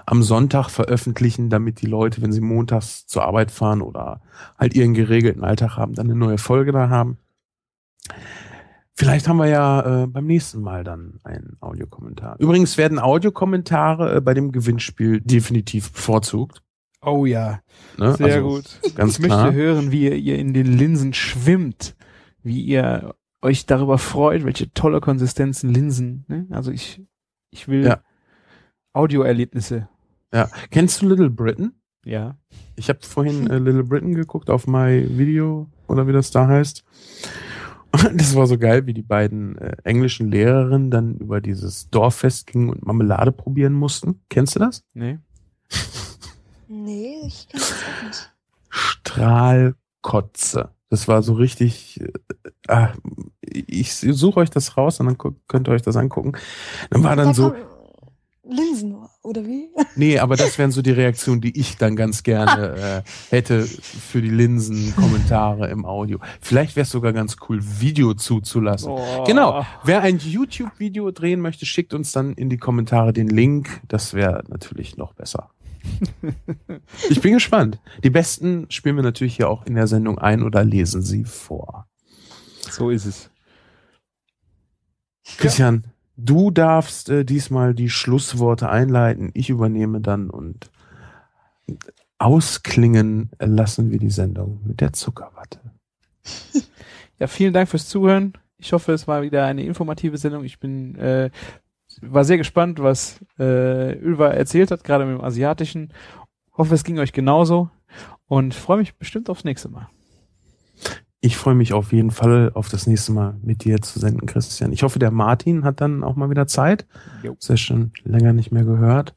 am Sonntag veröffentlichen, damit die Leute, wenn sie montags zur Arbeit fahren oder halt ihren geregelten Alltag haben, dann eine neue Folge da haben. Vielleicht haben wir ja äh, beim nächsten Mal dann einen Audiokommentar. Übrigens werden Audiokommentare äh, bei dem Gewinnspiel definitiv bevorzugt. Oh ja, Ne? sehr Also, gut. Ganz ich möchte klar. hören, wie ihr, ihr in den Linsen schwimmt, wie ihr euch darüber freut, welche tolle Konsistenzen Linsen. Ne? Also ich, ich will Ja. Audioerlebnisse. Ja. Kennst du Little Britain? Ja. Ich habe vorhin äh, Little Britain geguckt auf My Video oder wie das da heißt. Und das war so geil, wie die beiden äh, englischen Lehrerinnen dann über dieses Dorffest gingen und Marmelade probieren mussten. Kennst du das? Nee. Nee, ich kann das auch nicht. Strahlkotze. Das war so richtig. Äh, ah, ich suche euch das raus und dann könnt ihr euch das angucken. Dann war dann Da so. Linsen, oder wie? Nee, aber das wären so die Reaktionen, die ich dann ganz gerne äh, hätte für die Linsen-Kommentare im Audio. Vielleicht wäre es sogar ganz cool, Video zuzulassen. Oh. Genau. Wer ein YouTube-Video drehen möchte, schickt uns dann in die Kommentare den Link. Das wäre natürlich noch besser. ich bin gespannt. Die besten spielen wir natürlich hier auch in der Sendung ein oder lesen sie vor. So ist es. Christian, du darfst äh, diesmal die Schlussworte einleiten. Ich übernehme dann und ausklingen lassen wir die Sendung mit der Zuckerwatte. Ja, vielen Dank fürs Zuhören. Ich hoffe, es war wieder eine informative Sendung. Ich bin äh, war sehr gespannt, was äh, Ülva erzählt hat, gerade mit dem Asiatischen. Hoffe, es ging euch genauso und freue mich bestimmt aufs nächste Mal. Ich freue mich auf jeden Fall auf das nächste Mal mit dir zu senden, Christian. Ich hoffe, der Martin hat dann auch mal wieder Zeit. Jo. Ja schon länger nicht mehr gehört.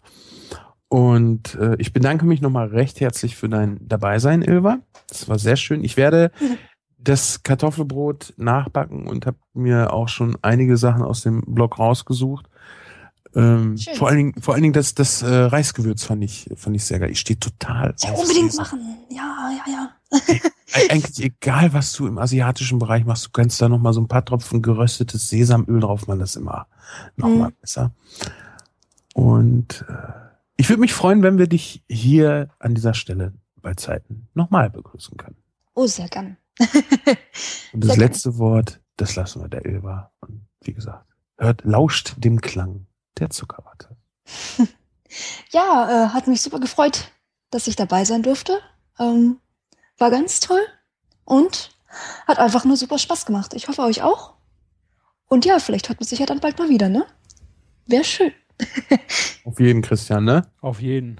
Und äh, ich bedanke mich nochmal recht herzlich für dein Dabeisein, Ilva. Das war sehr schön. Ich werde das Kartoffelbrot nachbacken und habe mir auch schon einige Sachen aus dem Blog rausgesucht. Ähm, Schön. vor allen Dingen, vor allen Dingen das, das äh, Reisgewürz fand ich, fand ich sehr geil. Ich stehe total Ja, auf unbedingt Sesam. machen. Ja, ja, ja. Eig- Eigentlich egal, was du im asiatischen Bereich machst, du kannst da noch mal so ein paar Tropfen geröstetes Sesamöl drauf machen, das ist immer noch Mhm. mal besser. Und äh, ich würde mich freuen, wenn wir dich hier an dieser Stelle bei Zeiten nochmal begrüßen können. Oh, sehr gern. Und das Sehr letzte Wort, das lassen wir der Ilva. Und wie gesagt, hört, lauscht dem Klang der Zuckerwatte. Ja, äh, hat mich super gefreut, dass ich dabei sein durfte. Ähm, war ganz toll und hat einfach nur super Spaß gemacht. Ich hoffe euch auch. Und ja, vielleicht hört man sich ja dann bald mal wieder, ne? Wäre schön. Auf jeden, Christian, ne? Auf jeden.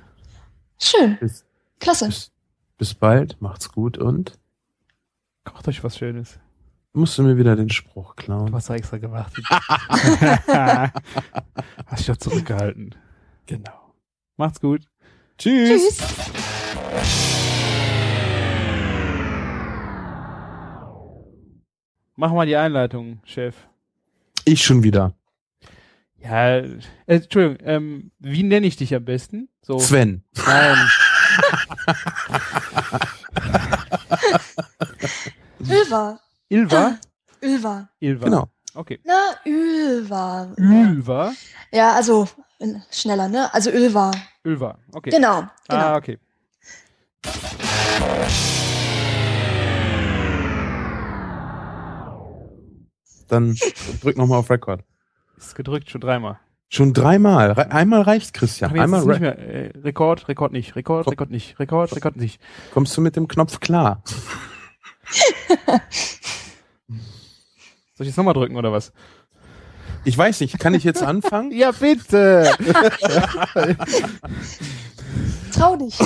Schön. Bis, Klasse. bis, bis bald, macht's gut und Kocht euch was Schönes. Musst du mir wieder den Spruch Du klauen. hast extra gemacht. hast dich doch zurückgehalten. Genau. Macht's gut. Tschüss. Tschüss. Mach mal die Einleitung, Chef. Ich schon wieder. Ja, äh, Entschuldigung, ähm, wie nenne ich dich am besten? So. Sven. Nein. Ülva. Ilva? Ülva. Ilva. Genau. Okay. Na, Ülva. Ylva? Ja, also schneller, ne? Also Ülva. Ylva. Okay. Genau. genau. Ah, okay. Dann drück nochmal auf Record. Ist gedrückt schon dreimal. Schon dreimal. Re einmal reicht, Christian. Einmal nicht mehr. Äh, Rekord, Rekord nicht. Rekord, Rekord nicht. Rekord, Rekord nicht. kommst du mit dem Knopf klar. Soll ich jetzt nochmal drücken oder was? Ich weiß nicht, kann ich jetzt anfangen? Ja, bitte! Trau dich.